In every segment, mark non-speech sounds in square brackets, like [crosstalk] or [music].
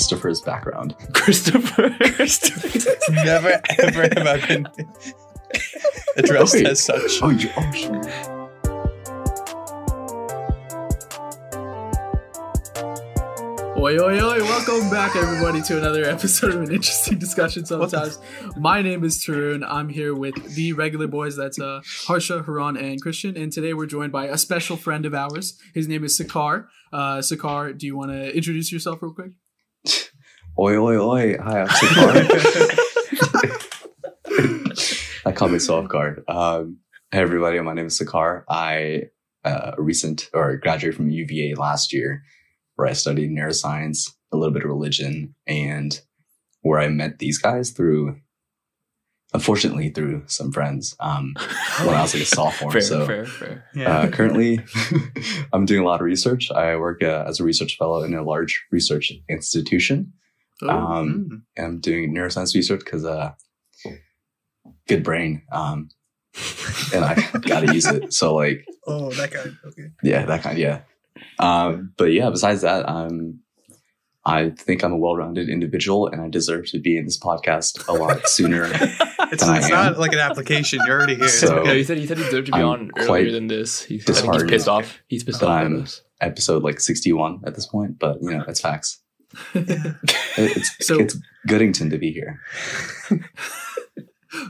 Christopher's background. [laughs] Christopher. Christopher. [laughs] Never ever have I been [laughs] addressed Okay. as such. Oh, you, oh shit. Oi, oi, oi, welcome back, everybody, to another episode of an interesting discussion sometimes. My name is Tarun. I'm here with the regular boys. That's uh, Harsha, Haran, and Christian. And today we're joined by a special friend of ours. His name is Sakar. Uh, Sakar, do you want to introduce yourself real quick? Oi, oi, oi. Hi, I'm Sakar. [laughs] I caught me so off guard. Um, hey, everybody. My name is Sakar. I uh, recent or graduated from UVA last year, where I studied neuroscience, a little bit of religion, and where I met these guys through, unfortunately, through some friends um, when I was like a [laughs] sophomore. fair, so fair, fair. Yeah. Uh, currently, [laughs] I'm doing a lot of research. I work uh, as a research fellow in a large research institution. Oh, Um, I'm doing neuroscience research because uh, good brain, um, and I [laughs] gotta use it. So like, oh, that kind. Okay. yeah, that kind, yeah. Um, but yeah, besides that, I'm. I think I'm a well-rounded individual, and I deserve to be in this podcast a lot [laughs] sooner. It's, than I it's am. not like an application. You're already here. So- yeah, he said he said he deserved to be I'm on earlier than this. He's, I think he's pissed off. He's pissed off I'm- Episode like 61 at this point, but you know, it's facts. It- [laughs] It's So- it's Goodington to be here. [laughs]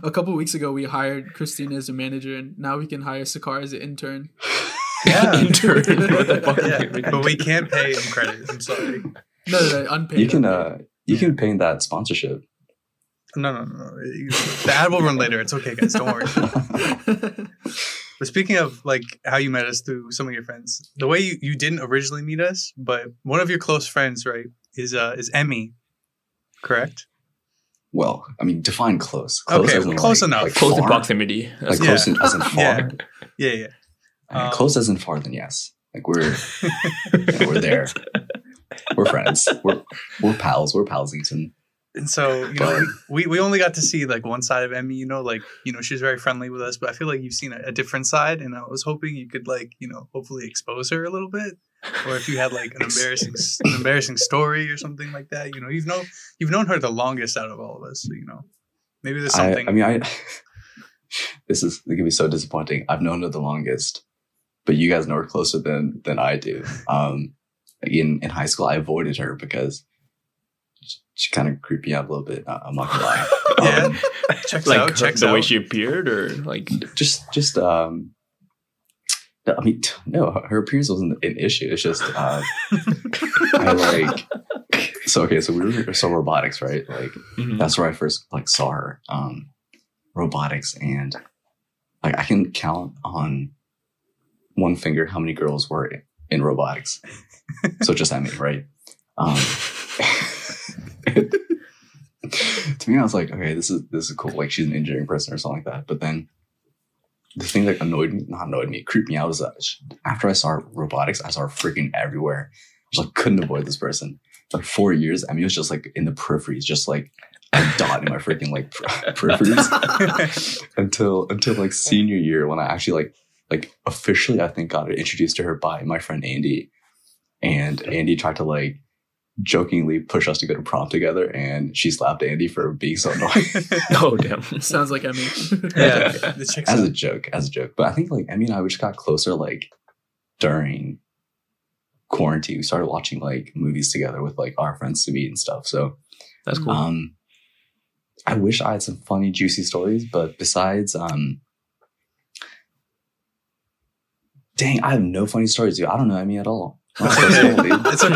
a couple weeks ago, we hired Christina as a manager, and now we can hire Sakar as an intern. [laughs] Yeah. Intern. What the fuck? Yeah, but we can't pay him credit. I'm sorry. No, no, no unpaid. You can unpaid. uh, you can pay that sponsorship. No, no, no. no. The ad will run later. It's okay, guys. Don't worry. But speaking of like how you met us through some of your friends, the way you, you didn't originally meet us, but one of your close friends, right, is uh is Emmy, correct? Well, I mean, define close. Close Okay, as in, close like- enough. Like Close in far? proximity. Like That's Yeah. close in, as in far. Yeah. Yeah, yeah. I mean, Um, close as in far, then yes. Like we're yeah, [laughs] we're there. We're friends. We're we're pals. We're palsington. And so, you know, we, we only got to see like one side of Emmy, you know, like, you know, she's very friendly with us, but I feel like you've seen a, a different side. And I was hoping you could like, you know, hopefully expose her a little bit. Or if you had like an [laughs] embarrassing an embarrassing story or something like that, you know, you've known you've known her the longest out of all of us. So, you know, maybe there's something I mean, I. [laughs] This is gonna be so disappointing. I've known her the longest, but you guys know her closer than than I do. [laughs] Um, in in high school, I avoided her because she, she kind of creeped me out a little bit. uh, I'm not gonna lie. Yeah. Um, checks like out, her- checks the way she appeared, or like just just um I mean t- [laughs] no her appearance wasn't an issue. It's just uh [laughs] I like so okay so we were so robotics right? Like mhm. that's where I first like saw her um robotics. And like I can count on one finger how many girls were in robotics. So just that me right? Um [laughs] to me I was like okay this is this is cool. Like she's an engineering person or something like that. But then the thing that annoyed me not annoyed me creeped me out was that after I saw robotics I saw her freaking everywhere. I just like couldn't avoid this person. For like four years I mean it was just like in the peripheries just like a dot in my freaking like per- [laughs] peripheries. [laughs] Until until like senior year when I actually like like officially I think got introduced to her by my friend Andy, and Andy tried to like jokingly push us to go to prom together, and she slapped Andy for being so annoying [laughs] oh damn. [laughs] Sounds like Emmy. yeah, [laughs] the checks as a joke, as a joke. But I think like Emmy and I we just got closer like during quarantine. We started watching like movies together with like our friends to meet and stuff. So That's cool. Um, I wish I had some funny, juicy stories, but besides, um, dang, I have no funny stories, dude. I don't know Emmy at all. Not [laughs] It's close at all,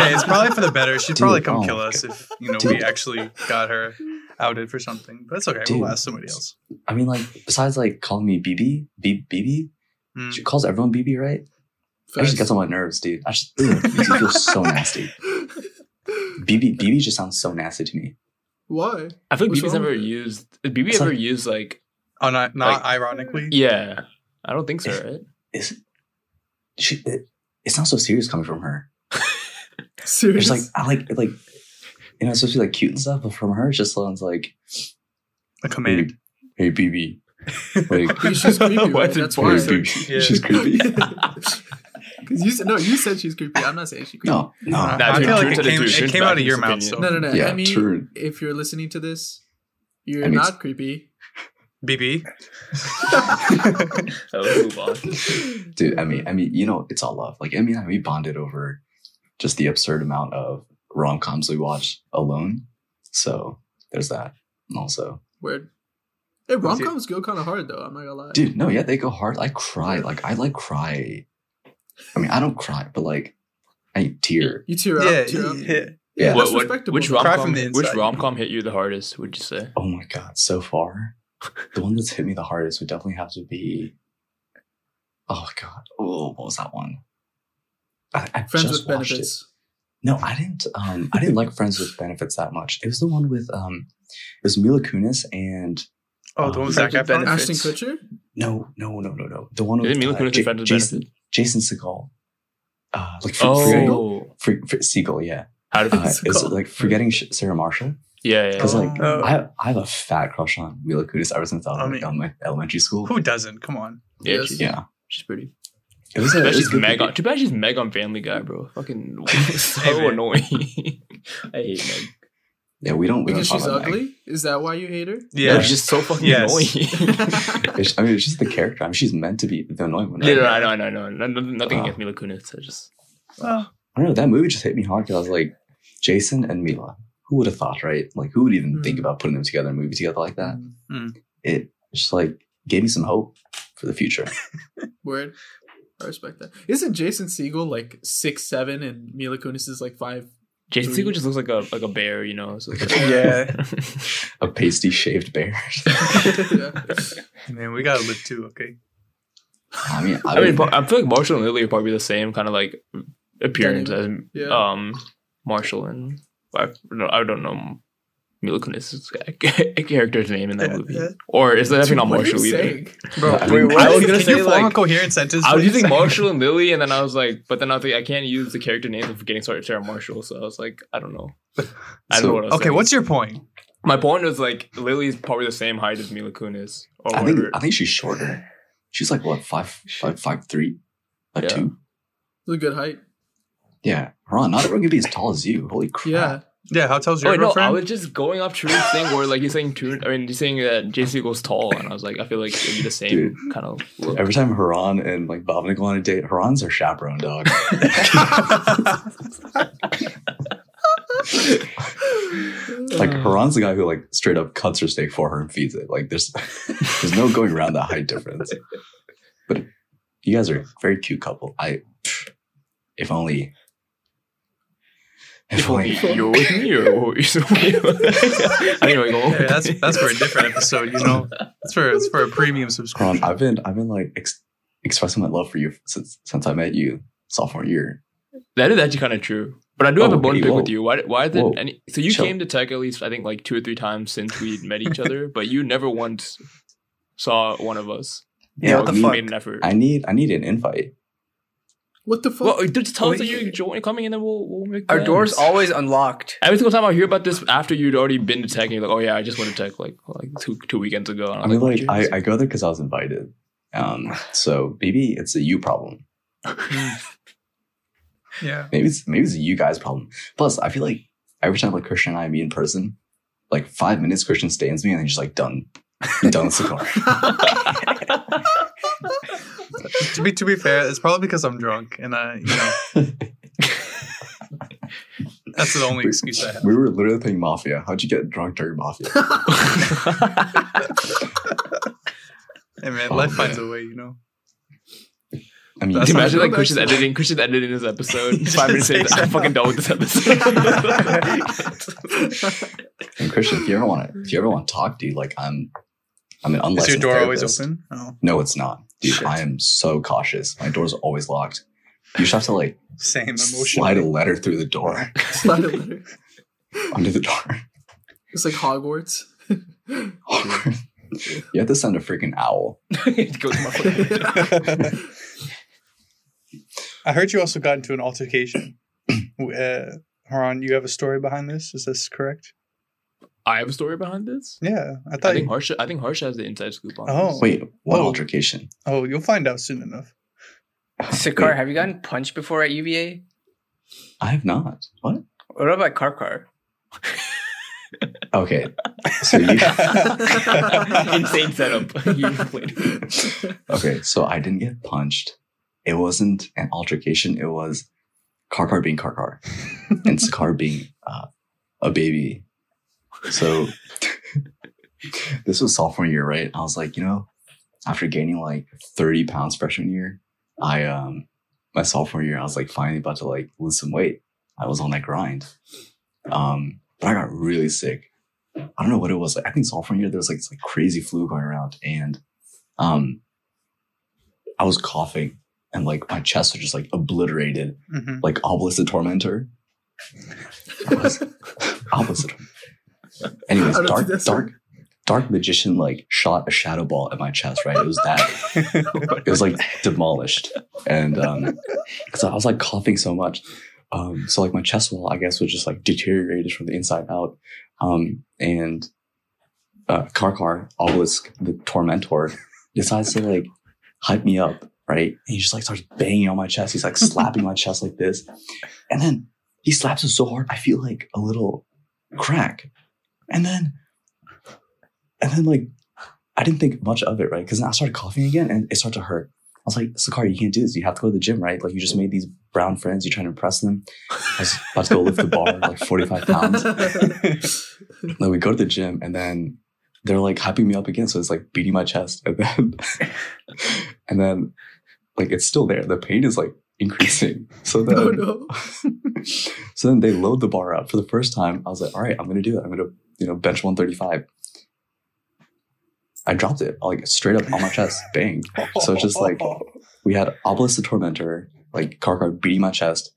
okay. it's probably for the better. She'd Dude, probably come oh kill us God. if you know we actually got her outed for something. But it's okay. Dude. We'll ask somebody else. I mean, like, besides like calling me BB, B- BB, Mm. she calls everyone BB, right? That just gets on my nerves, dude. I just ugh, it makes me feel so nasty. [laughs] BB, BB just sounds so nasty to me. Why? I feel like what's BB's wrong never used. BB It's ever like- used like? Oh, not not Like- ironically. Yeah, I don't think so. Right? Is she? It, it's not so serious coming from her. Serious? It's like I like like you know, it's supposed to be like cute and stuff, but from her, it just sounds like A command. Hey, BB. Like, [laughs] She's creepy, [laughs] Why right? did That's Hey, why. BB. Yeah. She's creepy. Because [laughs] you said no, you said she's creepy. I'm not saying she's creepy. No, no. Uh, Nah, I feel like it came, it came out of his your mouth. So no, no, no. Yeah, Emmy, true. if you're listening to this, you're Emmy's- not creepy. BB. So let's move on. Dude, Emmy, Emmy, you know, it's all love. Like Emmy and I, we bonded over just the absurd amount of rom coms we watched alone. So there's that. And also, Weird. Hey, rom coms go kind of hard though. I'm not gonna lie. dude, no, yeah, they go hard. I cry. Like I like cry. I mean, I don't cry, but like I tear. you tear up. Yeah, tear up. yeah. Yeah, what, what, which though. rom Cry com from the which inside. rom com hit you the hardest? Would you say? Oh my god, so far, [laughs] the one that's hit me the hardest would definitely have to be. Oh god, oh, what was that one? I, I Friends just with watched it. benefits. No, I didn't. Um, I didn't like Friends with Benefits that much. It was the one with um, it was Mila Kunis and Oh, the one with Friends Zac with Efron. Ashton Kutcher. no, no, no, no, no, the one with Mila uh, Kunis Ja- and Friends with Jason Benefits? Jason Segel. Uh, like for, forgetting, Oh, for, for, Segel, yeah. how did Uh, it? is it like forgetting Sarah Marshall? Yeah, yeah. Because like Oh. I, I have a fat crush on Mila Kunis ever since I was I like, mean- elemen- elementary school. Who doesn't? Come on. yeah, Yes. she's, Yeah, she's pretty. it was. A, Too it bad was she's Meg on. Too bad she's Meg on Family Guy, bro. Fucking [laughs] so Hey, annoying. [laughs] I hate Meg. Yeah, we don't. We Because don't she's talk about Meg. ugly. Is that why you hate her? Yeah. She's just so fucking Yes. annoying. [laughs] I mean, it's just the character. I mean, she's meant to be the annoying one. no, right? no, I know, I know, I know. No- no- Nothing Uh. against Mila Kunis. I just Well, I don't know. That movie just hit me hard because I was like, Jason and Mila. Who would have thought, right? Like, who would even Hmm. think about putting them together a movie together like that? mm. It just like gave me some hope for the future. [laughs] Word. I respect that. Isn't Jason Segel like six seven and Mila Kunis is like five? Jason Three. Segel just looks like a like a bear, you know. So it's [laughs] Yeah. a pasty shaved bear. yeah. [laughs] man, we gotta live too. Okay. I mean, I, I mean, I feel like Marshall and Lily are probably the same kind of like appearance as Yeah. um Marshall and I, no, I don't know Mila Kunis' [laughs] character's name in that Uh, movie, uh, or is that definitely not What are you Marshall either? saying? Bro, I wait, mean, what? I was Can gonna you say, form like- a coherent sentence? I was please? using [laughs] Marshall and Lily, and then I was like, but then I was like, I can't use the character names of getting started Sarah Marshall, so I was like, I don't know. I don't So- know what I was Okay, saying. what's your point? my point? Was like Lily's probably the same height as Mila Kunis, or I think. I think she's shorter. She's like what five five five three, like Yeah. two. It's a good height. Yeah, Ron, not everyone can be as tall as you. Holy crap! Yeah. Yeah, how tall's Oh, your wait, no, I was just going off True's thing where like he's saying True. I mean, he's saying that JC goes tall, and I was like, I feel like it'd be the same Dude. kind of look. Every time Haran and like Bhavna go on a date, Haran's their chaperone dog. [laughs] like Haran's the guy who like straight up cuts her steak for her and feeds it. Like there's [laughs] there's no going around that height difference. But you guys are a very cute couple. I if only if only you're with me or anyway, go. Yeah, that's that's for a different episode. You know, that's for it's for a premium Haran, subscription. I've been I've been like ex- expressing my love for you since since I met you sophomore year. That is actually kind of true. But I do have Oh, a bone hey, to pick whoa. with you. Why? Why is it Whoa. any? So you Chill. came to tech at least I think like two or three times since we met each other, but you never once saw one of us. Yeah, what the fuck? Made an effort. I need I need an invite. What the fuck? well, just tell us that you're joining, coming, and then we'll we'll make Our plans. door's always unlocked. Every single time I hear about this after you'd already been to tech, and you're like, "Oh yeah, I just went to tech like like two two weekends ago." And I mean, "Why'd like I. I go there because I was invited. Um, so maybe it's a you problem. [laughs] Yeah. Maybe it's maybe it's a you guys problem. Plus, I feel like every time like Christian and I meet in person, like five minutes, Christian stands me and then just like done, done with the car. [laughs] [laughs] [laughs] To be to be fair, it's probably because I'm drunk and I, you know, [laughs] that's the only excuse I have. we were literally playing Mafia. How'd you get drunk during Mafia? [laughs] Hey man, Oh, life finds a way. You know. I mean, That's Can you imagine like Christian's editing, Christian's editing this episode. Five minutes just in, I'm fucking done with this episode. and Christian, if you ever want to, if you ever want to talk, dude, like I'm, I'm an Is your door always open? Oh, No, it's not, dude. Shit. I am so cautious. My door's always locked. You just have to like same emotion. slide a letter through the door [laughs] Slide a letter. under the door. It's like Hogwarts. Hogwarts. [laughs] you have to send a freaking owl. It goes my [laughs] I heard you also got into an altercation. [clears throat] uh, Haran, you have a story behind this. Is this correct? I have a story behind this. Yeah, I I thought. think you, Harsha. I think Harsha has the inside scoop on. Oh. this. Wait, what Oh. altercation? oh, you'll find out soon enough. [laughs] Sakar, have you gotten punched before at UVA? I have not. What? What about Car Car? [laughs] Okay. So you [laughs] Insane setup. Okay, so I didn't get punched. It wasn't an altercation. It was Karkar being Karkar and Sakar being uh, a baby. So this was sophomore year, right? I was like, you know, after gaining like 30 pounds freshman year, I um my sophomore year, I was like finally about to like lose some weight. I was on that grind. Um, but I got really sick. I don't know what it was. Like, I think sophomore year there was like this like crazy flu going around, and um, I was coughing, and like my chest was just like obliterated, Mhm. like Obelisk the Tormentor. [laughs] Obelisk. Anyways, [laughs] dark, dark, dark magician like shot a shadow ball at my chest. Right, it was that. [laughs] it was like demolished, and um, [laughs] I was like coughing so much, um, so like my chest wall, I guess, was just like deteriorated from the inside out. Um, and uh, Karkar, Obelisk, the Tormentor, decides to like hype me up, right? And he just like starts banging on my chest. He's like slapping my chest like this, and then he slaps it so hard, I feel like a little crack, and then, and then like I didn't think much of it, right? Because then I started coughing again, and it started to hurt. I was like, Sakari, you can't do this. You have to go to the gym, right? Like you just made these brown friends. You're trying to impress them. I was about to go lift the bar like 45 pounds. [laughs] Then we go to the gym and then they're like hyping me up again. So it's like beating my chest. And then, [laughs] and then like it's still there. The pain is like increasing. So [laughs] then, no, no. so then they load the bar up for the first time. I was like, all right, I'm going to do it. I'm going to, you know, bench 135. I dropped it like straight up on my chest. [laughs] Bang. So it's just like we had Obelisk the Tormentor, like Karkar beating my chest.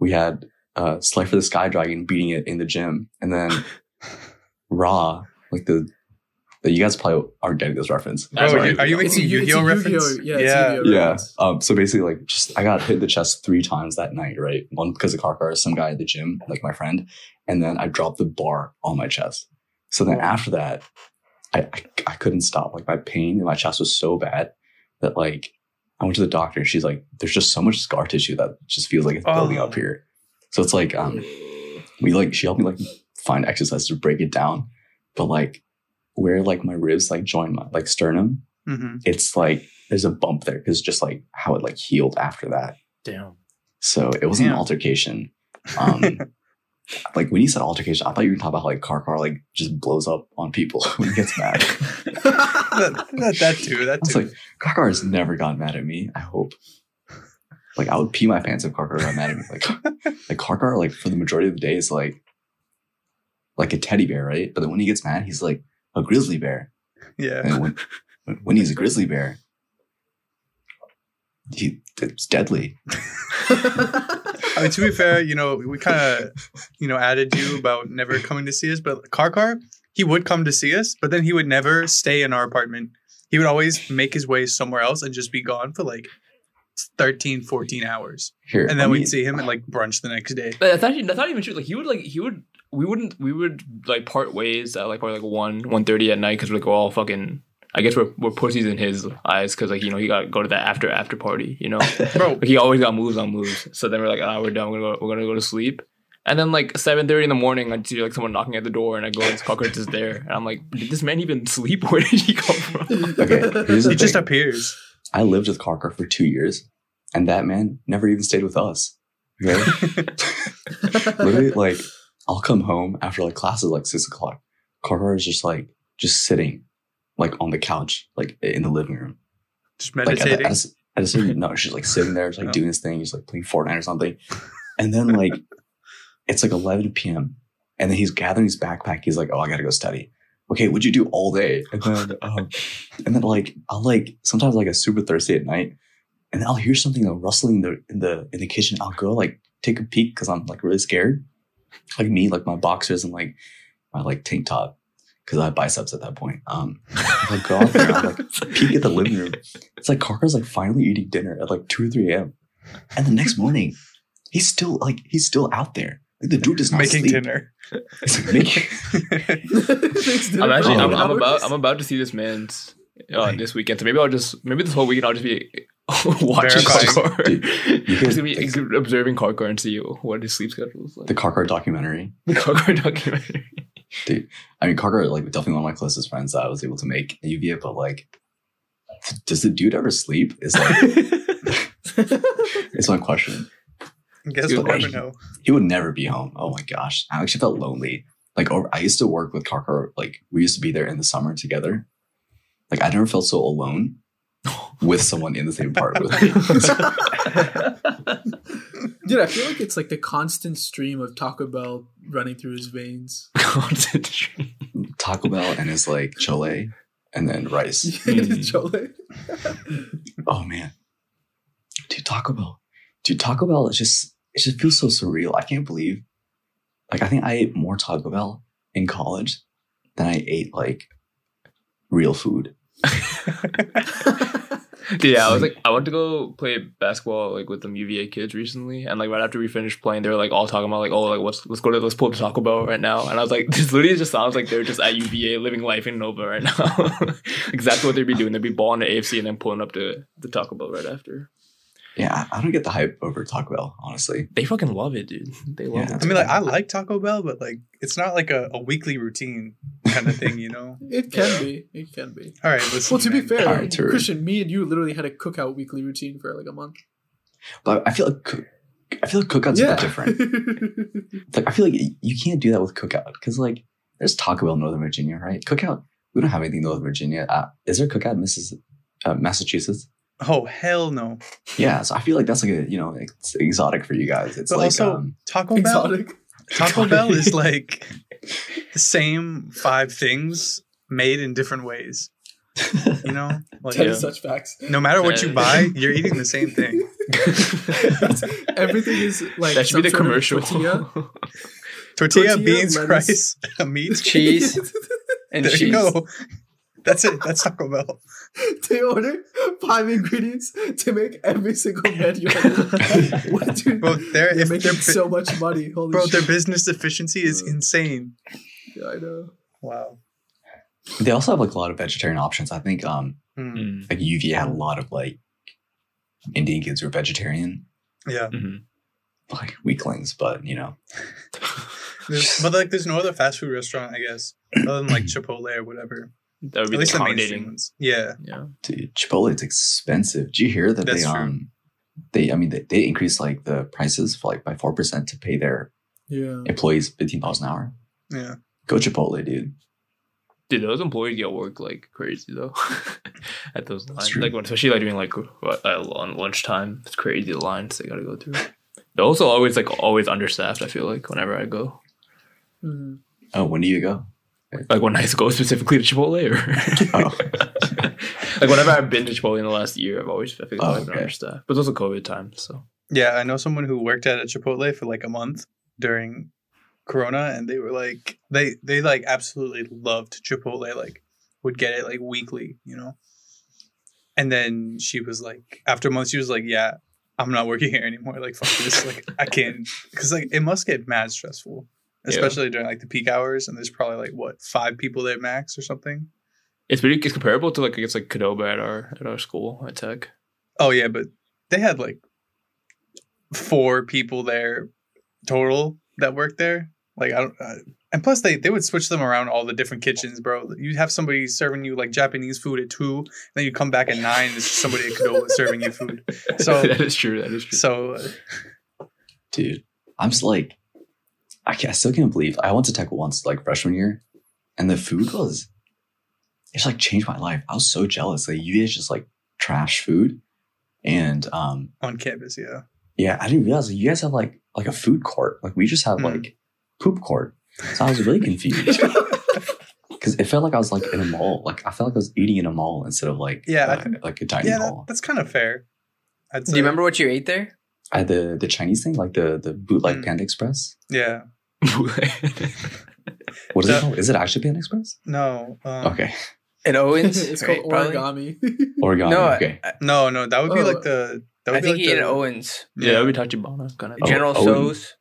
We had uh Slifer the Sky Dragon beating it in the gym. And then [laughs] Ra, like the you guys probably aren't getting this reference. Oh, Sorry. you- are you It's making a- a it's a Yu-Gi-Oh Yu-Gi-Oh, reference? yeah, Yu-Gi-Oh. yeah. Um, so basically, like, just I got hit in the chest three times that night, right? One because of Karkar, some guy at the gym, like my friend, and then I dropped the bar on my chest. So then after that, I, I I couldn't stop. Like my pain in my chest was so bad that like I went to the doctor. and She's like, "There's just so much scar tissue that just feels like it's building Oh. up here." So it's like um, we like she helped me like find exercise to break it down, but like where like my ribs like join my like sternum, hmm it's like there's a bump there because just like how it like healed after that. Damn. So it wasn't Damn. an altercation. [laughs] Um, like when you said altercation, I thought you were talking about how like car car like just blows up on people [laughs] when he gets mad. that, that, that too. That [laughs] I was like, car car has never gotten mad at me. I hope. Like I would pee my pants if car car got mad at me. Like like car car like for the majority of the day is like like a teddy bear, right? But then when he gets mad, he's like a grizzly bear. yeah. And when when he's a grizzly bear, he it's deadly. [laughs] [laughs] I mean, to be fair, you know, we kind of, you know, added you about never coming to see us, but Karkar, he would come to see us, but then he would never stay in our apartment. He would always make his way somewhere else and just be gone for like 13, 14 hours. Here, And let then me- we'd see him at like brunch the next day. But that's actually that's not even true. Like he would like he would we wouldn't we would like part ways at like probably like one one thirty at night because we're like we're all fucking. I guess we're we're pussies in his eyes because like you know he got to go to that after after party. You know, [laughs] Bro, like he always got moves on moves. So then we're like, ah, we're done. We're gonna go, we're gonna go to sleep. And then like seven thirty in the morning, I see like someone knocking at the door, and I go, "It's cockroach is there." And I'm like, "Did this man even sleep? [laughs] Where did he come from?" Okay, here's [laughs] the he just appears. I lived with Karkar for two years, and that man never even stayed with us. Okay? Literally, like, I'll come home after like classes like six o'clock. Karkar is just like just sitting, like on the couch, like in the living room. Just Like at, meditating. a- at, a, at a certain no, she's like sitting there, just like [laughs] Oh. doing this thing, just like playing Fortnite or something. And then like it's like eleven p.m. and then he's gathering his backpack. He's like, "Oh, I gotta go study." Okay, what'd you do all day? And then, um, and then like I'll like sometimes like a super thirsty at night, and then I'll hear something like rustling in the in the in the kitchen. I'll go like take a peek because I'm like really scared. Like me, like my boxers and like my like tank top because I have biceps at that point. Um, I go out there, I'm like [laughs] peek at the living room. It's like Carker's like finally eating dinner at like two or three a.m. And the next morning, he's still like he's still out there. Like the dude does not making sleep. dinner. He's like, making- I'm actually I'm, I'm about I'm about to see this man's uh, this weekend. So maybe I'll just maybe this whole weekend I'll just be [laughs] Watching Verifying. car car. [laughs] He's gonna be he's observing car car and see what his sleep schedule is like. The Carcar documentary. The car car [laughs] documentary. Dude, I mean, Carcar, like, definitely one of my closest friends that I was able to make a UVA, but like, does the dude ever sleep? Is like, it's my question. I guess Good we'll never know. He would never be home. Oh my gosh. I actually felt lonely. Like, over, I used to work with Carcar, like, we used to be there in the summer together. Like, I never felt so alone with someone in the same apartment with me. [laughs] Dude, I feel like it's like the constant stream of Taco Bell running through his veins. [laughs] Concentration. Taco Bell and his, like, chole and then rice. [laughs] Mm. Chole. Oh man, dude, Taco Bell, dude, Taco Bell. It just it just feels so surreal. I can't believe, like, I think I ate more Taco Bell in college than I ate like real food. [laughs] Yeah, I was like, I went to go play basketball like with them UVA kids recently, and like right after we finished playing, they were like all talking about like, oh, like let's let's go to let's pull up to Taco Bell right now, and I was like, [laughs] this literally just sounds like they're just at UVA living life in Nova right now. [laughs] exactly what they'd be doing. They'd be balling the AFC and then pulling up to the Taco Bell right after. Yeah, I, I don't get the hype over Taco Bell, honestly. They fucking love it, dude. [laughs] They love Yeah. it. I mean, like I like Taco Bell, but like it's not like a, a weekly routine kind of [laughs] thing, you know. It can be. It can be. All right, listen. Well, to be fair, All right, true. Christian, me and you literally had a cookout weekly routine for like a month. But I feel like cook, I feel like cookouts are different. [laughs] Like I feel like you can't do that with cookout because like there's Taco Bell in Northern Virginia, right? Cookout, we don't have anything in Northern Virginia. Uh, is there cookout in Missis- uh, Massachusetts? Oh hell no! Yeah, so I feel like that's like a you know it's exotic for you guys. It's But like also um, Taco Bell. Exotic. Taco Bell is like the same five things made in different ways. You know, [laughs] like Yeah. such facts. no matter what you Uh, buy, you're eating the same thing. [laughs] Everything is like that should be the some sort of commercial. tortilla. Tortilla, Tortilla, beans, lettuce. rice, [laughs] meat, Cheese. and There cheese. you go. That's it. That's Taco Bell. [laughs] they order five ingredients to make every single menu. [laughs] what, dude? Bro, they're, They're making they're, so much money. Holy bro, their business efficiency is insane. Yeah, I know. Wow. they also have like a lot of vegetarian options. I think um. Mm. like UVA had a lot of like Indian kids who are vegetarian, Yeah. Mhm. like weaklings, but you know, but like, there's no other fast food restaurant, I guess, other than like [clears throat] Chipotle or whatever. That would At be least the the mainstream accommodating. ones. Yeah. Yeah. dude, Chipotle it's expensive. Did you hear that That's they true. um they I mean they, they increased like the prices for like by four percent to pay their Yeah. employees fifteen dollars an hour. Yeah. Go Chipotle, dude. Dude, those employees get work like crazy though. [laughs] At those lines, true. like when, especially like during like what, uh, on lunchtime, it's crazy the lines they gotta go through. They're also always like always understaffed. I feel like whenever I go, Mhm. Oh, when do you go? Like when I go specifically to Chipotle, or [laughs] Oh. [laughs] like whenever I've been to Chipotle in the last year, I've always like Oh, always been okay. understaffed. But it's also COVID time, so Yeah. I know someone who worked at a Chipotle for like a month during Corona, and they were like, they they like absolutely loved Chipotle. Like, would get it like weekly, you know. And then she was like, after a month, she was like, "Yeah, I'm not working here anymore. Like, fuck this. Like, I can't because like it must get mad stressful, Yeah. especially during like the peak hours. And there's probably like what five people there max or something. it's pretty it's comparable to like I guess like Qdoba at our at our school at Tech. Oh yeah, but they had like four people there total that worked there. Like I don't, uh, and plus they they would switch them around all the different kitchens, bro. You'd have somebody serving you like Japanese food at two, and then you come back at nine. and It's just somebody at Qdoba [laughs] serving you food. So- [laughs] that is true. That is true. So uh, dude. I'm just like, I, can't, I still can't believe I went to Tech once, like freshman year, and the food was, it's like changed my life. I was so jealous. Like you guys just like trash food, and um, on campus, yeah, yeah, I didn't realize that you guys have like like a food court. Like we just have Hmm. like poop court. So I was really confused [laughs] because it felt like I was like in a mall. Like I felt like I was eating in a mall instead of like Yeah, uh, think- like a dining yeah, that, that's kind of fair. I'd Do say. you remember what you ate there? I had the the Chinese thing, like the the bootleg Mm. Panda Express. Yeah, [laughs] What is The- it called? Is it actually Panda Express? no, um, Okay, At Owens? [laughs] it's right, called origami. [laughs] Origami. No, okay. I, no, no, that would be Oh. like the. That would I be think like he ate the, at Owens. yeah, that would be Tachibana kind of. Oh, General Owens.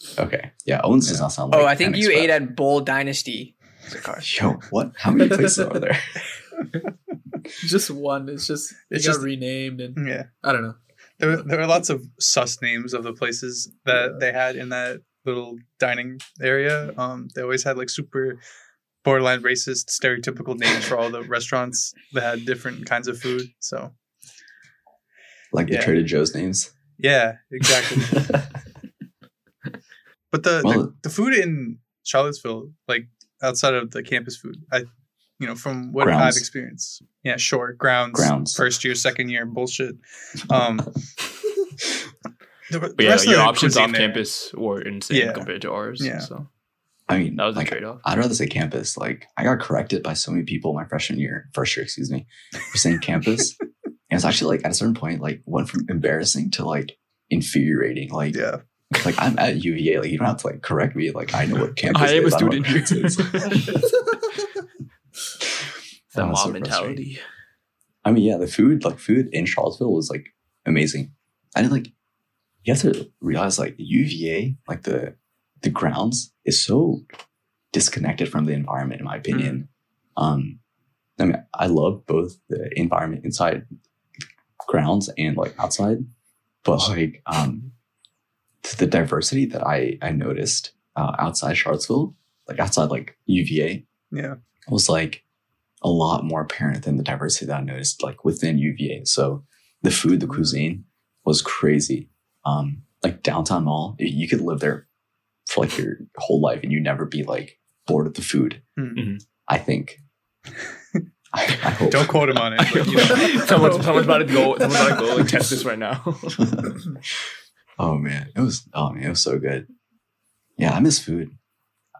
So's. Okay. Yeah, Owens does not sound like Oh, I think Panda you ate Express. at Bowl Dynasty. It's. Yo, what? How many places are there? just one. It's just it It's got just- renamed, and Yeah. I don't know. There, were- there were lots of sus names of the places that they had in that little dining area. Um, they always had like super borderline racist, stereotypical names for all the restaurants that had different kinds of food. So like the Trader Joe's names. yeah, exactly. [laughs] But the, Well- the the food in Charlottesville, like outside of the campus food, I you know from what I've experienced, yeah, sure, grounds, Grounds. first year, second year, bullshit. Um, [laughs] the, the But yeah, rest of your the options cuisine off there- campus were insane Yeah. compared to ours. Yeah. So I mean, that was like, a trade off. I'd rather say campus. Like I got corrected by so many people my freshman year, first year, excuse me, for saying campus. [laughs] and it's actually like at a certain point, like went from embarrassing to like infuriating. Like, Yeah, like I'm at UVA. Like you don't have to like correct me. Like I know what [laughs] campus is. I am a is. know student here. campus is. That Oh, mob so mentality. I mean, yeah, the food, like food in Charlottesville was like amazing. I didn't like you have to realize like UVA, like the the grounds is so disconnected from the environment, in my opinion. Um I mean, I love both the environment inside grounds and like outside, but like um the diversity that I I noticed uh, outside Charlottesville, like outside like UVA, yeah, was like a lot more apparent than the diversity that I noticed like within UVA. So the food, the cuisine was crazy. Um, like downtown mall, you could live there for like your whole life and you'd never be like bored of the food. Hmm. Mhm. I think. I, I hope. don't quote him on it. But, you know, [laughs] someone's, someone's about to go. Someone's about to go like test this right now. [laughs] oh man, it was. Oh man, it was so good. Yeah, I miss food.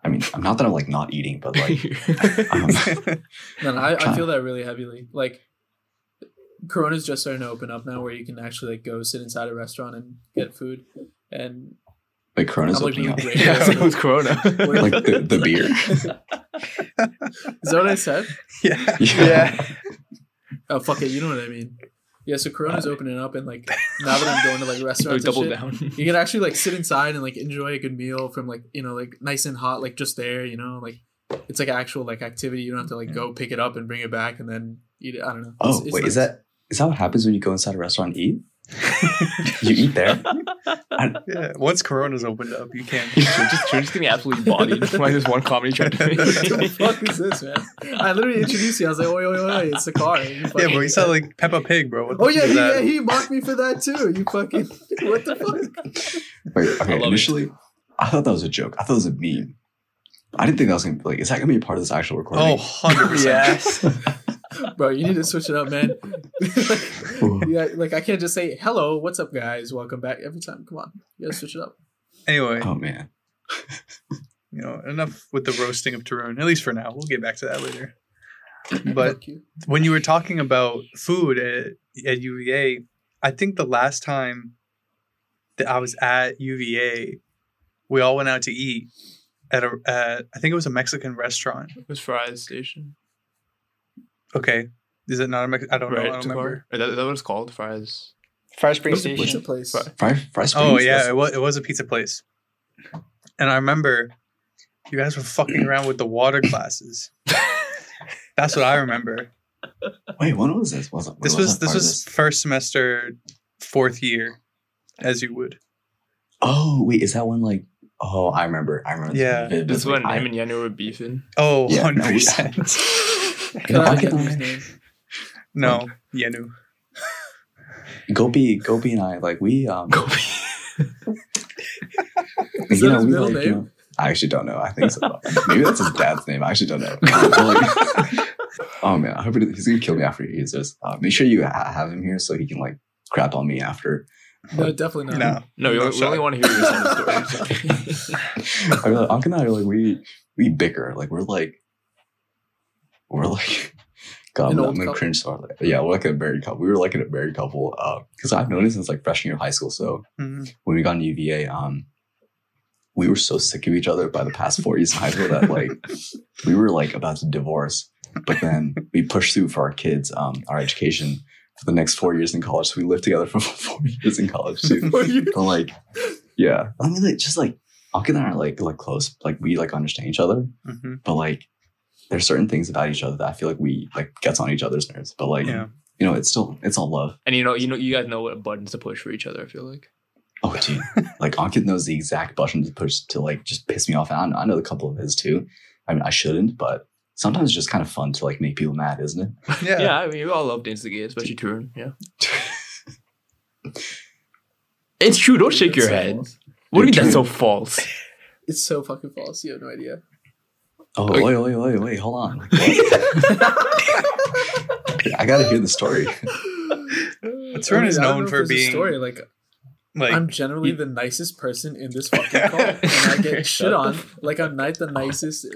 I mean, I'm not that I'm like not eating, but like, [laughs] um, No, no, I, I feel that really heavily. Like Corona's just starting to open up now, where you can actually like go sit inside a restaurant and get food. And like Corona's I'm, like, opening up. really yeah, so it Corona. Like the, the [laughs] beer. is that what I said? [laughs] yeah, Yeah. Oh fuck it, you know what I mean. Yeah, so Corona's uh, opening up, and like now that I'm going to like Like, [laughs] restaurants, and double shit, down. you can actually like sit inside and like enjoy a good meal from like you know like nice and hot, like just there. You know, like it's like actual like activity. You don't have to like go mm. pick it up and bring it back and then eat it. I don't know. Oh, It's- it's wait, is that is that what happens when you go inside a restaurant and eat? [laughs] You eat there? [laughs] [laughs] yeah. Once Corona's opened up, you can't. You're [laughs] just, you're just getting absolutely bodied by this one comedy track [laughs] what the fuck is this, man? I literally introduced you. I was like, oi, oi, oi, it's a car. Yeah, fucking- bro, you sound like Peppa Pig, bro. What Oh yeah, he, yeah, he mocked me for that too. You fucking what the fuck? Wait, okay. love it. Initially, I thought that was a joke. I thought it was a meme. I didn't think that was gonna be like, is that gonna be a part of this actual recording? Oh, 100%. Yes. Bro, you need to switch it up, man. Ooh. [laughs] [laughs] yeah, like I can't just say hello, what's up, guys, welcome back every time. Come on, you gotta switch it up. Anyway, Oh man. [laughs] you know, enough with the roasting of Tarun, at least for now. We'll get back to that later. But you. when you were talking about food at, at UVA, I think the last time that I was at UVA, we all went out to eat at a at I think it was a Mexican restaurant. It was Fry's Station. Okay, is it not a Mex- I don't know. I Right, don't remember. Is that, is that what it's called? Fries. Fry's Spring What's, what's the Station. place? Fry- Fry, fry springs? Oh yeah, it was it was a pizza place, and I remember you guys were fucking around with the water glasses. [laughs] That's what I remember. Wait, when was this? Was it? This when was this was first semester, fourth year, as you would. Oh wait, is that one like? Oh, I remember. I remember. Yeah. vividly. This is when I- him and Yenu were beefing. Oh, Yeah, 100 we- percent. Can [laughs] I I get his [laughs] name? No, Yenu. Gopi, Gopi, and I like we um. [laughs] Is you that know, his we middle like, you name? know- I actually don't know. I think so. Maybe that's his dad's name. I actually don't know. Oh man, I hope he- he's gonna kill me after he hears this. Uh, make sure you ha- have him here so he can like crap on me after. No, definitely not. No, No, we, No we only want to hear your side of the story. I mean, like, Uncle and I are like we we bicker. Like we're like we're like [laughs] God, An I'm, gonna cringe. So like, yeah, we're like a married couple. We were like a married couple because I've known it since like freshman year of high school. So Mhm. when we got into UVA, um, we were so sick of each other by the past four years in high school that like [laughs] we were like about to divorce. But then we pushed through for our kids, um, our education for the next four years in college. So we lived together for [laughs] four years in college too. But like, yeah, I mean, like, just like Uncle and I are like like close, like we like understand each other, Mhm. but like there's certain things about each other that I feel like we like gets on each other's nerves. But like Yeah. you know, it's still it's all love. And you know, you know, you guys know what buttons to push for each other. I feel like. Oh, dude. [laughs] like Ankit knows the exact button to push to like just piss me off. And I, I know a couple of his too. I mean, I shouldn't, but sometimes it's just kind of fun to like make people mad, isn't it? [laughs] Yeah. Yeah, I mean, we all love to instigate, especially Tarun. Yeah, [laughs] it's true. Don't shake your It's so head. false. What do you mean that's so false? It's so fucking false. You have no idea. Oh, Like- wait, wait, wait, wait, hold on. [laughs] I gotta hear the story. [laughs] Tarun is I don't known know if for there's a being Story like, like I'm generally the nicest person in this fucking [laughs] call, and I get shit on like I'm not the nicest.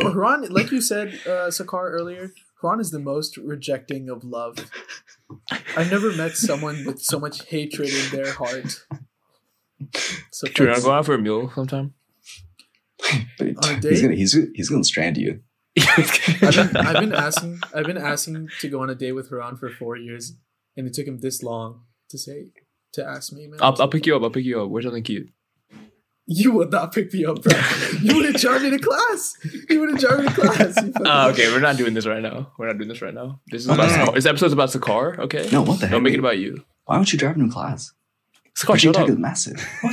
Haran, like you said, uh, Sakar earlier, Haran is the most rejecting of love. I've never met someone with so much hatred in their heart. So Tarun. I'll go out for a meal sometime. [laughs] But On a he's gonna he's he's gonna strand you. [laughs] I've been, I've been asking I've been asking to go on a date with Haran for four years, and it took him this long to say to ask me, man. I'll, I'll pick you up. I'll pick you up. Where's something cute? You would not pick me up, bro. You would [laughs] have driven me to class. You would have driven me to class. Uh, okay, we're not doing this right now. We're not doing this right now. This is Oh, about no, no. This episode's about Sakar. Okay. No, what the heck? Don't make it about you. Why don't you drive him to class? Sakar, Virginia shut Tech up. is massive. Dude,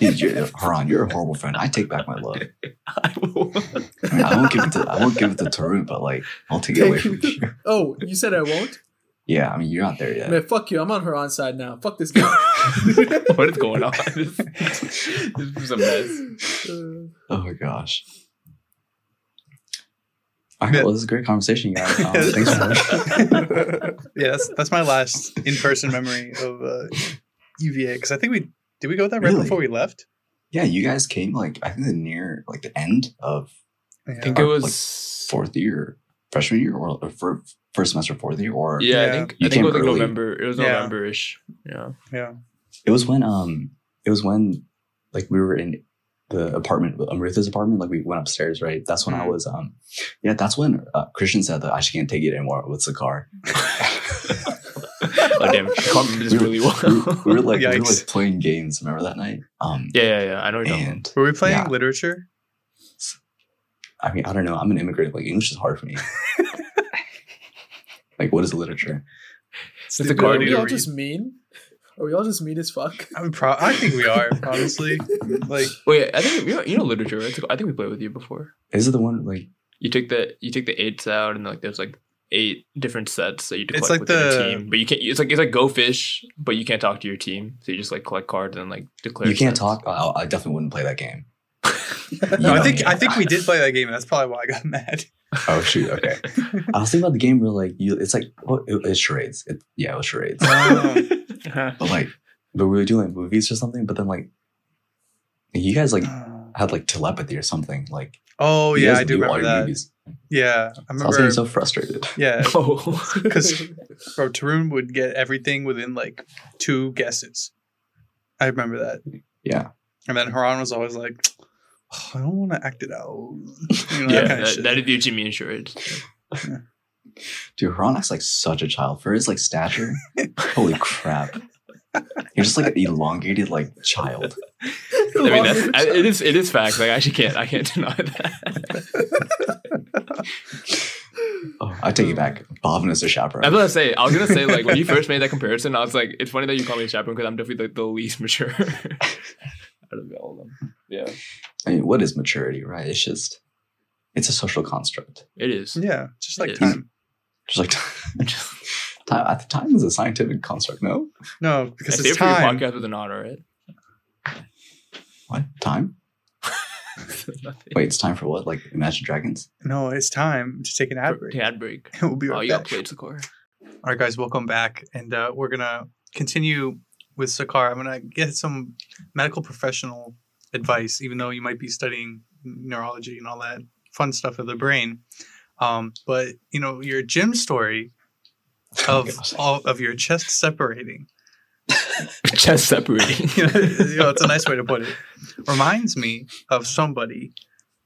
you're, Haran, you're a horrible friend. I take back my love. I will- I, mean, I won't give it to I won't give it to Tarun, but like I'll take it away from you. [laughs] Oh, you said I won't? Yeah, I mean you're not there yet. Man, fuck you. I'm on Haran's side now. Fuck this guy. [laughs] what is going on? This, [laughs] this is a mess. Oh my gosh. All right, well, this is a great conversation, you guys. Um, thanks for watching. yeah, that's, that's my last in person memory of uh, UVA because I think we did we go there right before we left. Yeah, you guys came like I think the near like the end of Yeah. I think Or, it like, was fourth year, freshman year, or, or fir- first semester, fourth year, or Yeah, I think You I think it came was like early. November. It was Yeah. November-ish. Yeah. yeah. it was when um it was when like we were in the apartment Amritha's apartment like we went upstairs right that's when I Mhm. was um yeah that's when uh, Christian said that I just can't take it anymore with the car [laughs] [laughs] [laughs] Oh damn, I can't remember this we, were, well. we were like we were like playing games remember that night um yeah, yeah, yeah. I know what you're talking about. and Were we playing Yeah. literature? I mean I don't know I'm an immigrant like English is hard for me [laughs] like what is literature It's a Stupid card are we all read. just mean? Are we all just mean as fuck? I mean, pro- I think we are honestly. [laughs] Like, Wait, I think you know, you know literature. Right? I think we played with you before. is it the one like You take the you take the eights out, and like there's like eight different sets that you It's collect like within the- a team. But you can't. It's like it's like Go Fish, but you can't talk to your team. So you just like collect cards and like declare. you can't sets. talk I, I definitely wouldn't play that game [laughs] no, I think I think we did play that game. and That's probably why I got [laughs] mad. oh shoot okay [laughs] I was thinking about the game where like you it's like what it, it's charades it, yeah it was charades Um, but like but we were doing like movies or something but then like you guys like had like telepathy or something like oh yeah, I do all remember that. movies. Yeah, I So I was getting so frustrated yeah, [laughs] oh, because bro, Tarun would get everything within like two guesses. I remember that. yeah And then Haran was always like, "Oh, I don't want to act it out. You know, yeah, that kind of that, shit. that is the Jimmy insurance. dude Haran acts like such a child for his like stature [laughs] holy crap you're just like an elongated like child I mean, that's, I, it is it is fact. Like I actually can't I can't [laughs] deny that. Oh I take it back Bhavin is a chaperone I was gonna say I was gonna say like when you [laughs] first made that comparison, I was like, it's funny that you call me a chaperone because I'm definitely like the least mature [laughs] out of all of them. Yeah, I mean what is maturity right it's just it's a social construct it is. yeah, just like time. just like time at [laughs] the time is a scientific construct no No, I because say it's for your time. podcast with an honor, right? what time Nothing. [laughs] wait it's time for what like Imagine Dragons No, it's time to take an ad For- break. take ad break. [laughs] We'll be Oh, right you got back. played Sakura. All right, guys, welcome back, and uh, we're gonna continue with Sakar. I'm gonna get some medical professional advice, even though you might be studying neurology and all that fun stuff of the brain. Um, but you know your gym story [laughs] Oh of my all of your chest separating. [laughs] Chest separating. you know, it's a nice way to put it. Reminds me of somebody.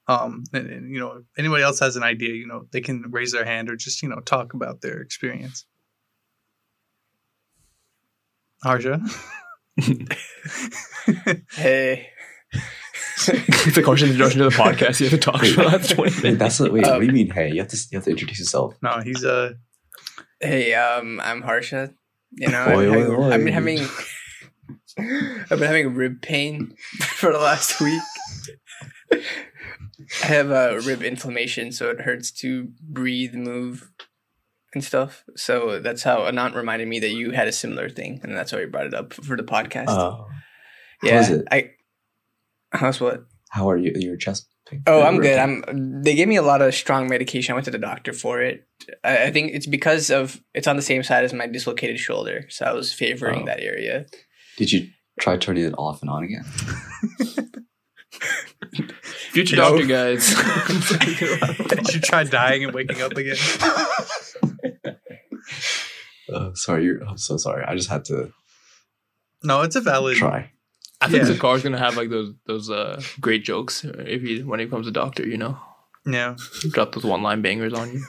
Um, and, and, you know, if anybody else has an idea, you know, they can raise their hand or just you know talk about their experience. Harsha. [laughs] Hey. it's a question introduction to the podcast. You have to talk for the last twenty Wait, minutes. that's the, wait. Um, what do you mean? Hey, you have to you have to introduce yourself. No, he's uh Hey, um, I'm Harsha. You know, I've, having, oh, I've been having I've been having rib pain [laughs] for the last week. I have a rib inflammation, so it hurts to breathe, move, and stuff. So that's how Anant reminded me that you had a similar thing, and that's why we brought it up for the podcast. Oh, yeah, is it? I. How's what? how are you? Your chest. Pain? Oh, I'm good. I'm. They gave me a lot of strong medication. I went to the doctor for it. I, I think it's because of it's on the same side as my dislocated shoulder, so I was favoring Oh. that area. Did you try turning it off and on again? [laughs] Future You know? doctor guys. [laughs] did you try dying and waking up again? Uh, [laughs] sorry, you're, I'm so sorry. I just had to No, it's a valid try. I think Yeah. Sakar's gonna have like those those uh great jokes if he when he becomes a doctor. You know, Yeah. drop those one line bangers on you.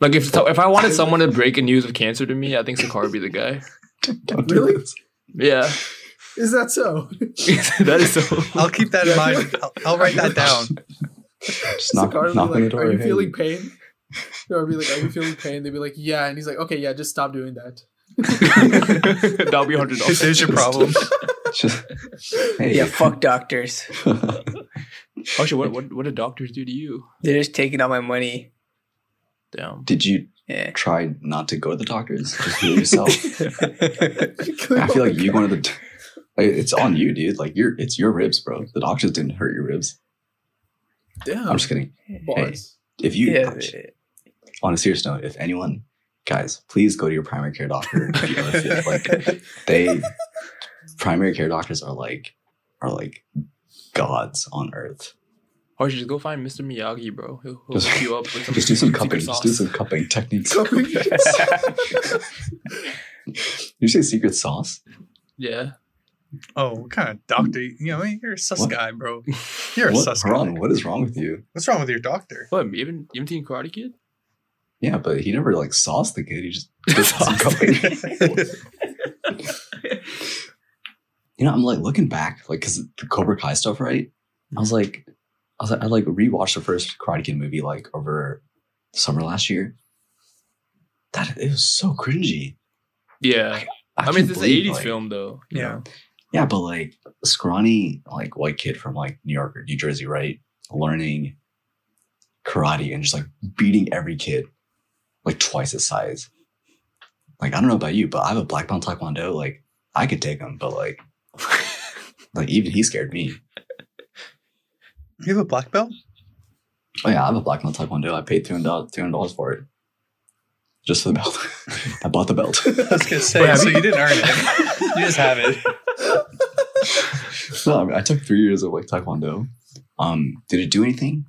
like if if I wanted someone to break a news of cancer to me, I think Zakar would be the guy. Really? Yeah, Is that so? [laughs] that is so. I'll keep that in mind. I'll, I'll write that down. Just knock, Sakara would be knock the like, door. Are you feeling pain? Or be like, Are you feeling pain? They'd be like, Yeah, and he's like, Okay, yeah, just stop doing that. [laughs] That'll be hundred dollars. There's your problem. Just, [laughs] hey. Yeah, fuck doctors. [laughs] Oh shit! What what what do doctors do to you? They're just taking all my money. Damn. Did you Yeah. try not to go to the doctors? Just heal yourself. I feel like you going to the. Like, it's on you, dude. Like you're, it's your ribs, bro. The doctors didn't hurt your ribs. Damn. I'm just kidding. Bars. If you, yeah. on a serious note, if anyone, guys, please go to your primary care doctor. If you ever feel like [laughs] they, primary care doctors are like, are like gods on earth. Or you just go find Mr. Miyagi, bro. He'll, he'll Just- hook you up with [laughs] some Just do some secret cupping. Just do some cupping techniques. [laughs] Cupping? you say secret sauce? Yeah. Oh, what kind of doctor? You know, you're a sus What? guy, bro. You're a What, sus Haran, guy. what is wrong with you? What's wrong with your doctor? What? You haven't you haven't seen Karate Kid? Yeah, but he never like sauced the kid. He just did some cupping. you know, I'm like looking back, like, cause the Cobra Kai stuff, right? I was like, I was like, I like rewatched the first Karate Kid movie like over summer last year. That it was so cringy. Yeah. I, mean, can't it's an 80s like- film, though. Yeah. know? Yeah, but like scrawny, like white kid from like New York or New Jersey, right? Learning karate and just like beating every kid like twice his size. Like, I don't know about you, but I have a black belt in taekwondo. Like, I could take him, but like, [laughs] like even he scared me. You have a black belt? Oh yeah, I have a black belt in taekwondo. I paid two hundred dollars for it, just for the belt. [laughs] I bought the belt. [laughs] I was gonna say, Wait, so you- you didn't earn it. You just have it. no, I, mean, I took three years of like taekwondo. Um, did it do anything?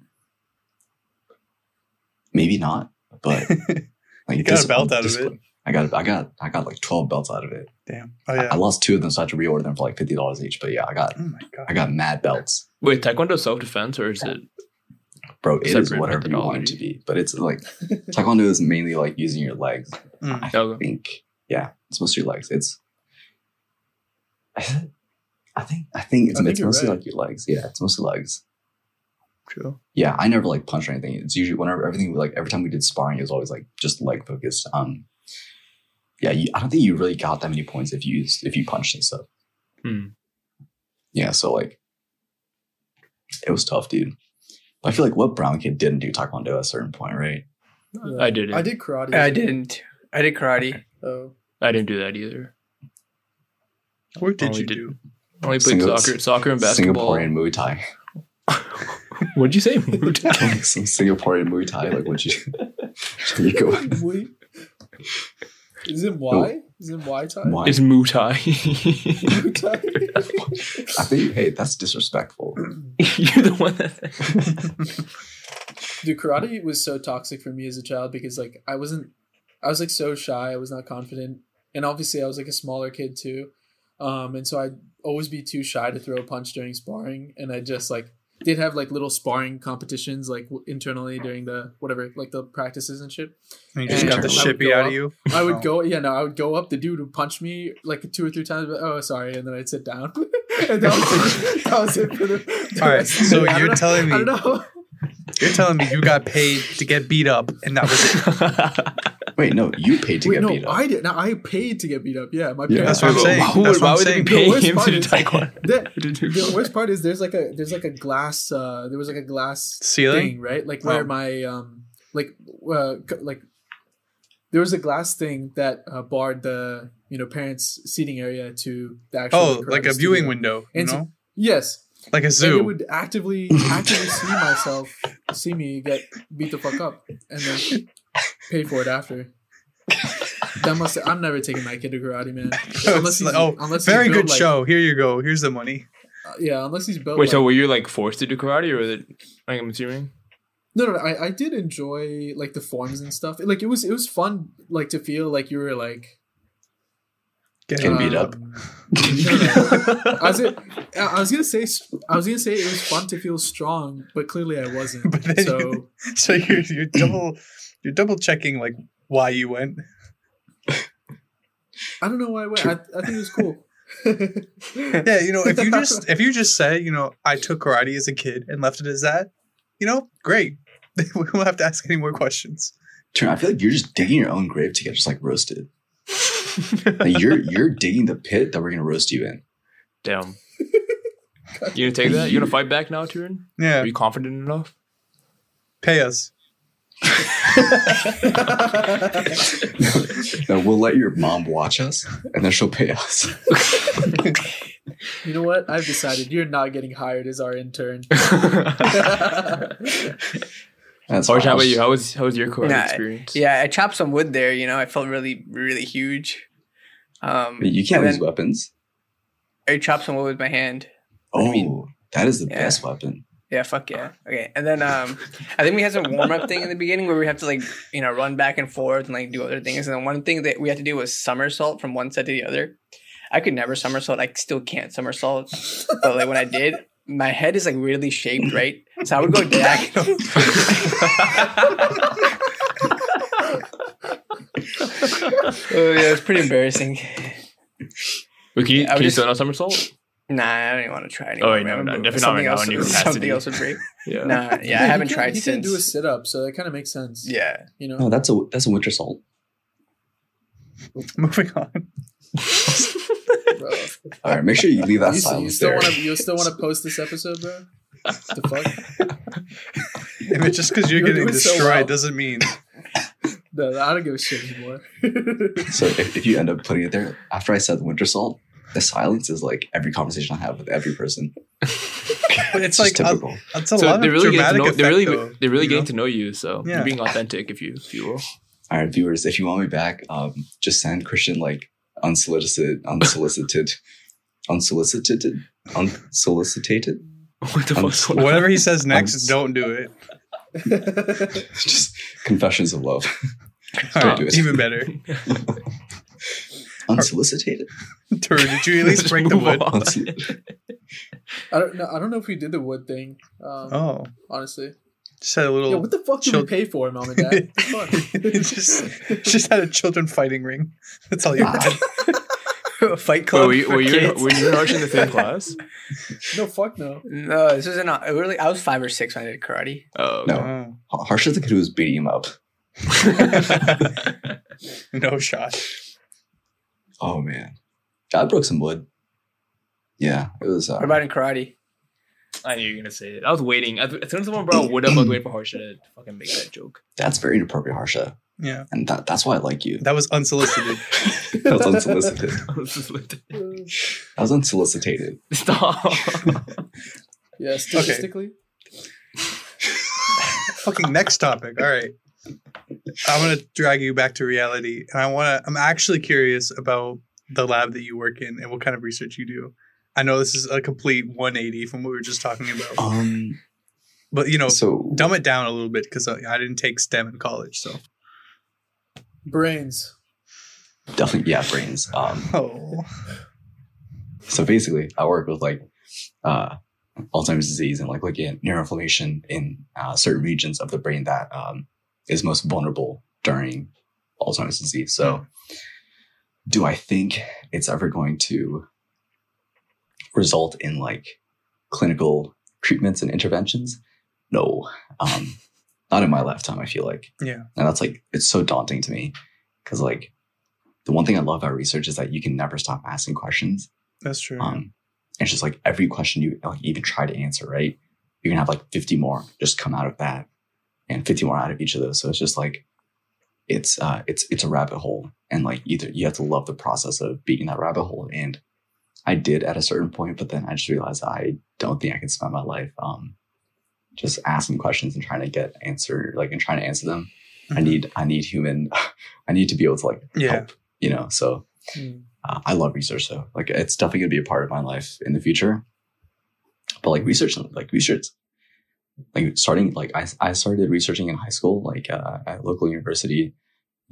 Maybe not, but [laughs] like You got a belt out of discipline. I got, I got, I got like twelve belts out of it. Damn. Oh I- yeah. I lost two of them, so I had to reorder them for like fifty dollars each. But yeah, I got, Oh my god. I got mad belts, Wait, Taekwondo self defense or is it? bro. It is whatever you want it to be, but it's like [laughs] taekwondo is mainly like using your legs. Mm. I Okay. think, yeah, it's mostly your legs. It's, [laughs] I think, I think it's, I think it's mostly right. like your legs. Yeah, it's mostly legs. True. yeah, I never like punched or anything. It's usually whenever everything like every time we did sparring, it was always like just leg focus. Um, yeah, you, I don't think you really got that many points if you used, if you punched and stuff. Hmm. Yeah, so like it was tough, dude. But I feel like what brown kid didn't do taekwondo at a certain point, right? I did it. I did karate. I didn't. I did karate. Oh. I didn't do that either. What did Only you did- do? I only played Single- soccer, soccer and basketball. Singaporean Muay Thai. [laughs] What'd you say? Muay Thai? Like some Singaporean Muay Thai. Like what you? [laughs] There you go. Wait. Is it Y? Is it Y tie? Why? it's Muay Thai. [laughs] [laughs] Muay Thai? I think hey, that's disrespectful. [clears throat] You're the one that. Dude, karate was so toxic for me as a child because like I wasn't I was like so shy, I was not confident. And obviously I was like a smaller kid too. Um and so I'd always be too shy to throw a punch during sparring and I just like they'd have like little sparring competitions like w- internally during the whatever like the practices and shit. And you just And got the I would shit beat go out up. of you. I would Oh. go, yeah, no, I would go up. The dude would punch me like two or three times. But, oh, sorry, and then I'd sit down. [laughs] and that was, it. [laughs] that was it for the. the All right, rest so. I you're know- telling me- I don't know. You're telling me you got paid to get beat up, and that was it. [laughs] [laughs] Wait, no, you paid to Wait, get no, beat up. No, I did. No, I paid to get beat up. Yeah, my Yeah, parents. That's what I'm saying. would- That's why would they saying. be paying him to do is- taekwondo? [laughs] The, [laughs] the worst part is there's like a there's like a glass uh there was like a glass Ceiling? thing right like where Oh. my um like uh like there was a glass thing that uh, barred the you know parents seating area to the actual Oh, like a studio. viewing window, you And so- know, yes like a and it would actively actively see myself see me get beat the fuck up and then pay for it after that must i'm never taking my kid to karate man [laughs] It's he's- like, oh, unless very built good like- show. Here you go. Here's the money. uh, yeah unless he's built Wait, like, so were you like forced to do karate, or was it? Like, I'm assuming. No, no, no, I, I did enjoy like the forms and stuff. Like it was it was fun like to feel like you were like Getting him. beat up. um, no, no. I was gonna, I was gonna say I was gonna say it was fun to feel strong, but clearly I wasn't. [laughs] But then so you- [laughs] So you're you're double you're double checking like why you went. I don't know why I went. I, I think it was cool. [laughs] Yeah, you know, if you just if you just say, you know, I took karate as a kid and left it as that, you know, great. [laughs] we won't have to ask any more questions. Tarun, I feel like you're just digging your own grave to get just like roasted. Like you're you're digging the pit that we're gonna roast you in. Damn. [laughs] You gonna take that? You gonna fight back now, Tarun? Yeah, Are you confident enough? pay us. No, we'll let your mom watch us, and then she'll pay us. you know what? I've decided you're not getting hired as our intern. That's Harsh, how about you? How was how was your karate Nah, experience? Yeah, I chopped some wood there. You know, I felt really, really huge. Um, Wait, You can't use weapons. I chopped some wood with my hand. Oh, mean, that is the yeah. best weapon. Yeah, fuck yeah. Okay, and then um, I think we had some warm up thing in the beginning where we have to like you know run back and forth and like do other things. And then one thing that we had to do was somersault from one side to the other. I could never somersault. I still can't somersault. but like when I did, my head is like weirdly shaped, right? So I would go diagonal. [laughs] oh yeah, it's pretty embarrassing. Wait, can you, I can you just- still not somersault? Nah, I don't even want to try anymore. Oh, wait, no, man. no, definitely not something right else, in [laughs] something else would break. [laughs] Yeah. Nah, yeah, I haven't can't- tried he since. Can't do a sit up, so that kind of makes sense. yeah, you know. No, that's a that's a winter salt. [laughs] Moving on. Bro. All right, make sure you leave that You, s- you silence still there. want to you still want to post this episode, bro? the fuck? If it's just because you're, You're getting doing so destroyed well. doesn't mean No, I don't give a shit anymore. So if, if you end up putting it there, after I said the winter salt, the silence is like every conversation I have with every person. But [laughs] it's just like a, typical. a So lot they're really getting to dramatic know. effect, They're really though, they're really you getting know? to know you. So Yeah. you're being authentic, if you if you will. All right, viewers, if you want me back, um, just send Christian like unsolicited, unsolicited, [laughs] unsolicited, unsolicited. What the I'm fuck's [laughs] going on? Whatever he says next, s- don't do it. just confessions of love. All right, do it. even better. Unsolicited. Tur, did you at least [laughs] break the wood? on. [laughs] I don't know. I don't know if we did the wood thing. Um, Oh, honestly. just had a little. Yeah, what the fuck did we pay for, mom and dad? [laughs] What just, just had a children fighting ring. That's all you had. A fight Wait, Club. were you were you, kids. were you in the same class? No, fuck no. No, this was in. a- Really, I was five or six when I did karate. Oh, No. Oh, Harsh is the kid who was beating him up. no shot. Oh man, I broke some wood. Yeah, it was. Uh, What about in karate? I knew you were gonna say it. I was waiting. As as soon as someone brought wood up, I was waiting for Harsha to fucking make that joke. that's very inappropriate, Harsha, Yeah, and that, that's why I like you. that was unsolicited. [laughs] [laughs] that was unsolicited. Stop. That was unsolicited. Stop. yeah, statistically. [laughs] Fucking next topic. All right. I'm gonna drag you back to reality, and I want to. I'm actually curious about the lab that you work in and what kind of research you do. I know this is a complete 180 from what we were just talking about, Um. but you know, So dumb it down a little bit because I, I didn't take STEM in college. So, Brains. definitely, yeah, brains. Um. oh, So basically, I work with like uh Alzheimer's disease and like looking at neuroinflammation in uh, certain regions of the brain that um, is most vulnerable during Alzheimer's disease. So, do I think it's ever going to result in like clinical treatments and interventions? No, um, [laughs] not in my lifetime. I feel like, Yeah. and that's like it's so daunting to me because like the one thing I love about research is that you can never stop asking questions. That's true. Um, and it's just like every question you like even try to answer, right? You can have like 50 more just come out of that, and 50 more out of each of those. So it's just like it's uh it's it's a rabbit hole, and like either you have to love the process of being in that rabbit hole, and I did at a certain point, but then I just realized I don't think I can spend my life um just asking questions and trying to get answer like and trying to answer them. I Mhm. need I need human [sighs] I need to be able to like Yeah. help, you know. So Mm. uh, I love research though. Like it's definitely gonna be a part of my life in the future. But like research, like research, like starting, like I, I started researching in high school, like uh, at local university,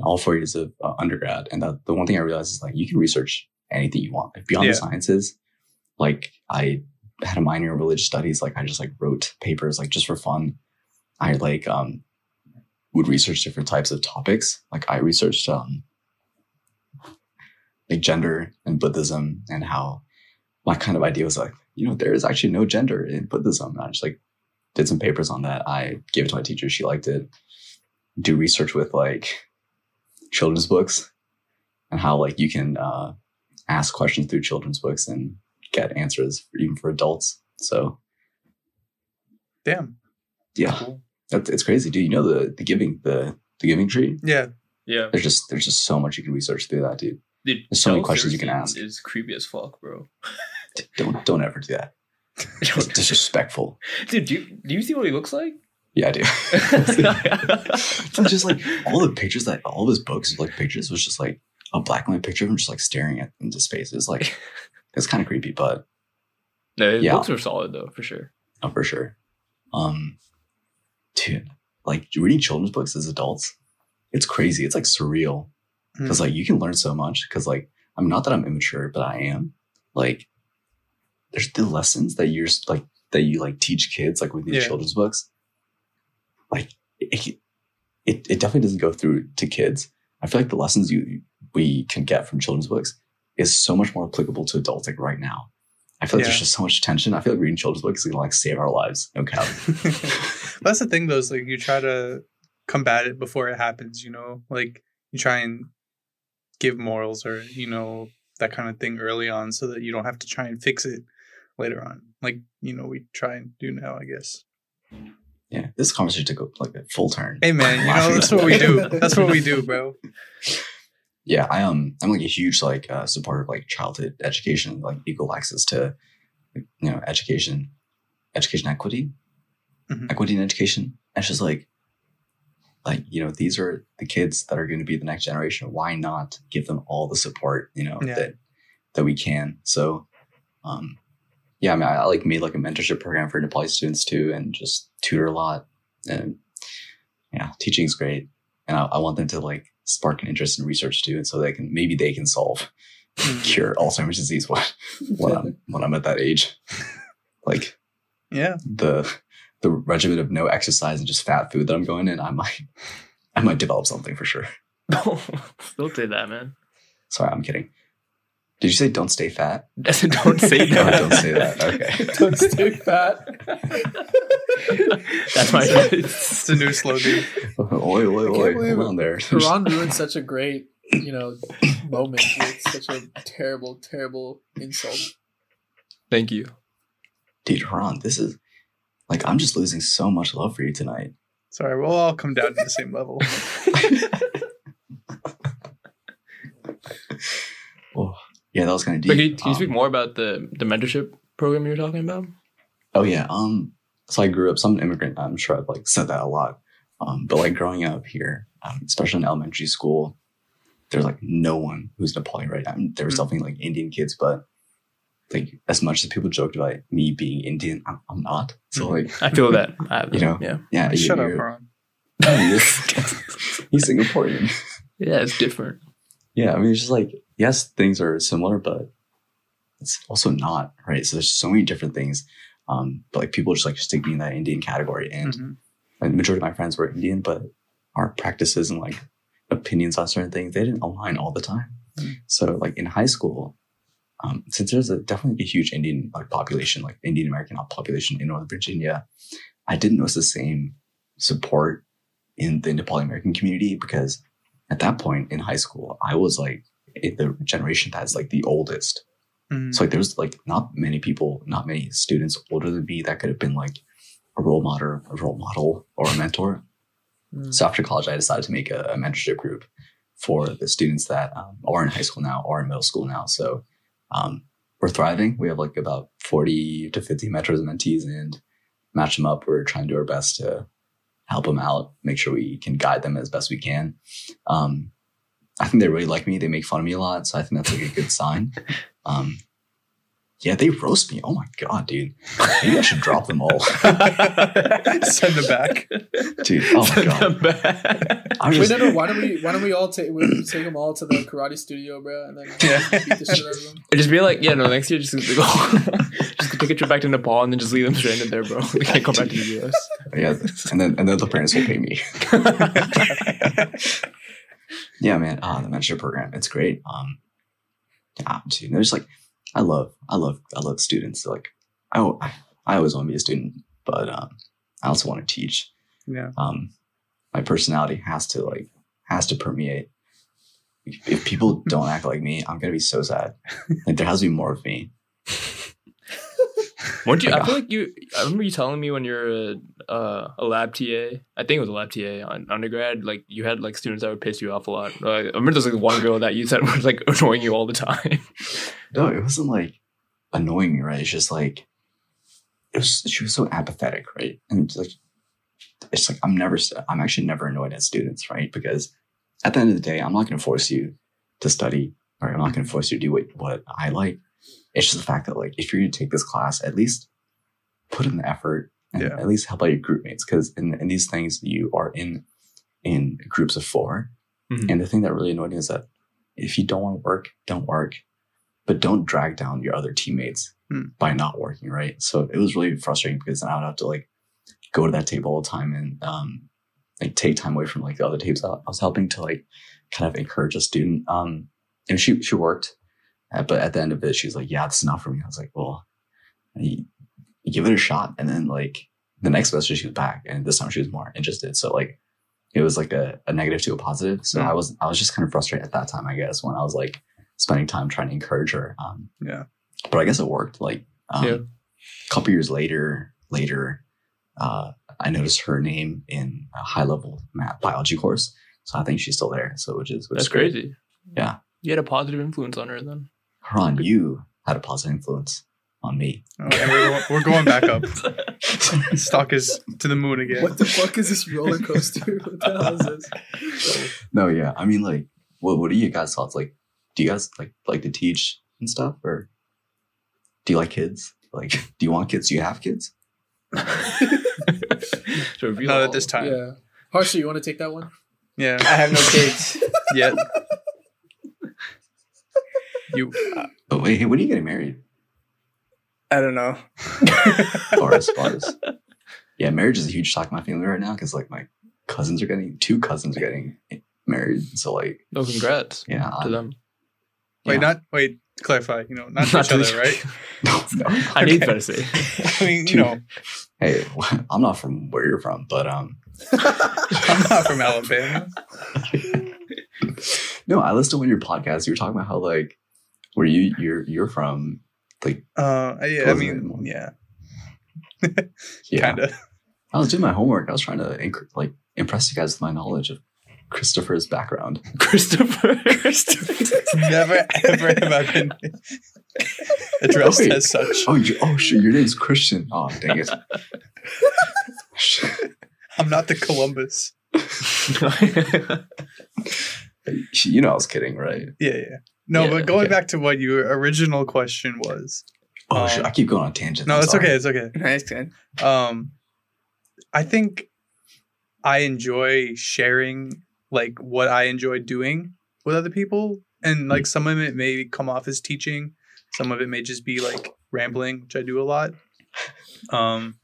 all four years of uh, undergrad. And that, the one thing I realized is like you can research anything you want like, beyond Yeah. the sciences. Like I had a minor in religious studies. Like I just like wrote papers like just for fun. I like um would research different types of topics. Like I researched um like gender and Buddhism and how my kind of idea was like, you know, there is actually no gender in Buddhism. And I just like did some papers on that. I gave it to my teacher. She liked it. Do research with like children's books and how like you can uh, ask questions through children's books and get answers even for adults. So Damn. yeah, Cool. that's, it's crazy. dude. you know the the giving the the giving tree? Yeah. Yeah. There's just there's just so much you can research through that, dude. Dude, There's so many questions you can ask. It's creepy as fuck, bro. Don't don't ever do that. It's disrespectful. Dude, do you, do you see what he looks like? Yeah, I do. [laughs] It's just like all the pictures that all of his books, like pictures, was just like a black and white picture of him just like staring at into space. [laughs] It's like it's kind of creepy, but no, his Yeah. books are solid though, for sure. uh, for sure. Um, dude, like reading children's books as adults, it's crazy. It's like surreal because like you can learn so much. Because like I'm not that I'm immature, but I am. Like, there's the lessons that you're like that you like teach kids like with these Yeah. children's books. Like it, it, it definitely doesn't go through to kids. I feel like the lessons you we can get from children's books is so much more applicable to adults like right now. I feel like Yeah. there's just so much tension. I feel like reading children's books is gonna like save our lives. Okay. [laughs] That's the thing, though. Is like you try to combat it before it happens. You know, like you try and give morals or you know that kind of thing early on, so that you don't have to try and fix it later on. Like you know, we try and do now, I guess. Yeah, this conversation took a, like a full turn. Hey, man, you know that's what we do. That's what we do, bro. [laughs] yeah i um i'm like a huge like uh supporter of like childhood education like equal access to you know education education equity Mhm. equity in education and it's just like like you know these are the kids that are going to be the next generation why not give them all the support you know Yeah. that that we can so um yeah i mean I, like made like a mentorship program for nepali students too and just tutor a lot. And yeah teaching is great. And I, I want them to like spark an interest in research too and so they can maybe they can solve Mm. cure alzheimer's disease when, when i'm when i'm at that age. [laughs] Like Yeah, the the regimen of no exercise and just fat food that i'm going in i might i might develop something for sure. [laughs] Don't say that, man. sorry i'm kidding did you say don't stay fat [laughs] don't say No, that. don't say that okay [laughs] Don't stay fat. That's my. it's a new slogan. [laughs] oi oi can't oi believe hold on there Haran ruined such a great, you know, moment with such a terrible, terrible insult. Thank you. dude Haran, this is like i'm just losing so much love for you tonight Sorry, we'll all come down to the same level. Yeah that was kind of deep But can you, can you Um, speak more about the the mentorship program you were talking about? Oh yeah. Um. So I grew up. So I'm an immigrant. I'm sure I've like said that a lot. Um. But like growing up here, um, especially in elementary school, there's like no one who's Nepali, right? I mean, there was Mm. definitely like Indian kids, but like as much as people joked about me being Indian, I'm, I'm not. So Mhm. like, I feel that. [laughs] I, You know. yeah, yeah, you- Shut up, you're- Ron. [laughs] [laughs] He's Singaporean. yeah, it's different. yeah, I mean, it's just like yes, things are similar, but it's also not right. So there's so many different things. Um, but like people just like stick me in that Indian category, and Mhm. and the majority of my friends were Indian, but our practices and like opinions on certain things they didn't align all the time. Mm. So like in high school, um, since there's a definitely a huge Indian like population, like Indian American population in Northern Virginia, I didn't notice the same support in the Nepali American community because at that point in high school, I was like the generation that's like the oldest. Mhm. So like there's like not many people, not many students older than me that could have been like a role model, a role model or a mentor. Mm. So after college, I decided to make a, a mentorship group for the students that um, are in high school now or in middle school now. So um, we're thriving. We have like about 40 to 50 mentors and mentees and match them up. We're trying to do our best to help them out, make sure we can guide them as best we can. Um, I think they really like me. They make fun of me a lot. So I think that's like a good sign. Um, yeah, they roast me. Oh my God, dude. Maybe I should drop them all. [laughs] Send them back. Dude, oh my Send God. them back. I'm Wait, no, no. Why don't we? Why don't we all take? We take them all to the karate studio, bro, and then Yeah. beat the shit out of them. [laughs] just be like, yeah, no, next year just go, [laughs] just take a trip back to Nepal and then just leave them stranded there, bro. They can't come back to the US. yeah, and then and then the parents will pay me. Yeah, man. Uh, the mentorship program, it's great. Um, yeah, dude, there's like, I love, I love, I love students. Like, I, I, always want to be a student, but um, I also want to teach. Yeah. Um, my personality has to like has to permeate. If, if people don't act like me, I'm gonna be so sad. Like, there has to be more of me. [laughs] Weren't you? [laughs] I Like, feel like you. I remember you telling me when you're a, uh, a lab TA. I think it was a lab TA on undergrad. Like you had like students that would piss you off a lot. Like, I remember there's like one girl that you said [laughs] was like annoying you all the time. [laughs] No, it wasn't like annoying me, right? It's just like it was. She was so apathetic, right? And it's like it's like I'm never. I'm actually never annoyed at students, right? Because at the end of the day, I'm not going to force you to study, or I'm not going to force you to do what what I like. It's just the fact that like if you're going to take this class, at least put in the effort and Yeah. at least help out your group mates because in, in these things you are in in groups of 4 Mhm. and the thing that really annoyed me is that if you don't want to work don't work but don't drag down your other teammates Hmm. by not working right so it was really frustrating because then i would have to like go to that table all the time and um like take time away from like the other tables i was helping to like kind of encourage a student um and she she worked but at the end of it she was like yeah it's not for me i was like well you, you give it a shot and then like the next semester she was back and this time she was more interested so like it was like a, a negative to a positive so Mm. i was i was just kind of frustrated at that time i guess when i was like spending time trying to encourage her um Yeah. but i guess it worked like um Yeah. a couple years later later uh i noticed her name in a high level math biology course so i think she's still there so which is which That's is crazy. Yeah. You had a positive influence on her then. Haran, you had a positive influence on me Oh, and we're, go- we're going back up. [laughs] Stock is to the moon again. What the fuck is this roller coaster? What the hell is this? no yeah i mean like what what are you guys thoughts like do you guys like like to teach and stuff or do you like kids like [laughs] do you want kids do you have kids So [laughs] reveal Not all. at this time. Yeah. Harsha, you want to take that one? Yeah. I have no kids. Yet. You. oh wait hey, when are you getting married I don't know. [laughs] bars bars [laughs] yeah marriage is a huge shock in my family right now because like my cousins are getting two cousins are getting married so like No, congrats yeah to I'm- them. Wait, yeah. not wait. Clarify. You know, not [laughs] to Not each other, right? no, no. I need Okay. better say. I mean, you know, hey i'm not from where you're from but um I'm not from Alabama. no i listened to one of your podcasts you were talking about how like where you you're you're from like Uh, yeah. I mean, yeah, [laughs] yeah kind of. I was doing my homework. I was trying to inc- like impress you guys with my knowledge of Christopher's background. [laughs] Christopher. [laughs] Never ever have I been addressed as such. Oh, you, oh, shit, your name's Christian. Oh, dang it. I'm not the Columbus. you know, I was kidding, right? Yeah, yeah. No, Yeah, but going okay. back to what your original question was. Oh, Um, shit, I keep going on tangents. No, I'm it's okay. It's okay. [laughs] Nice, good. um i think i enjoy sharing like what i enjoy doing with other people and like some of it may come off as teaching some of it may just be like rambling which i do a lot Um,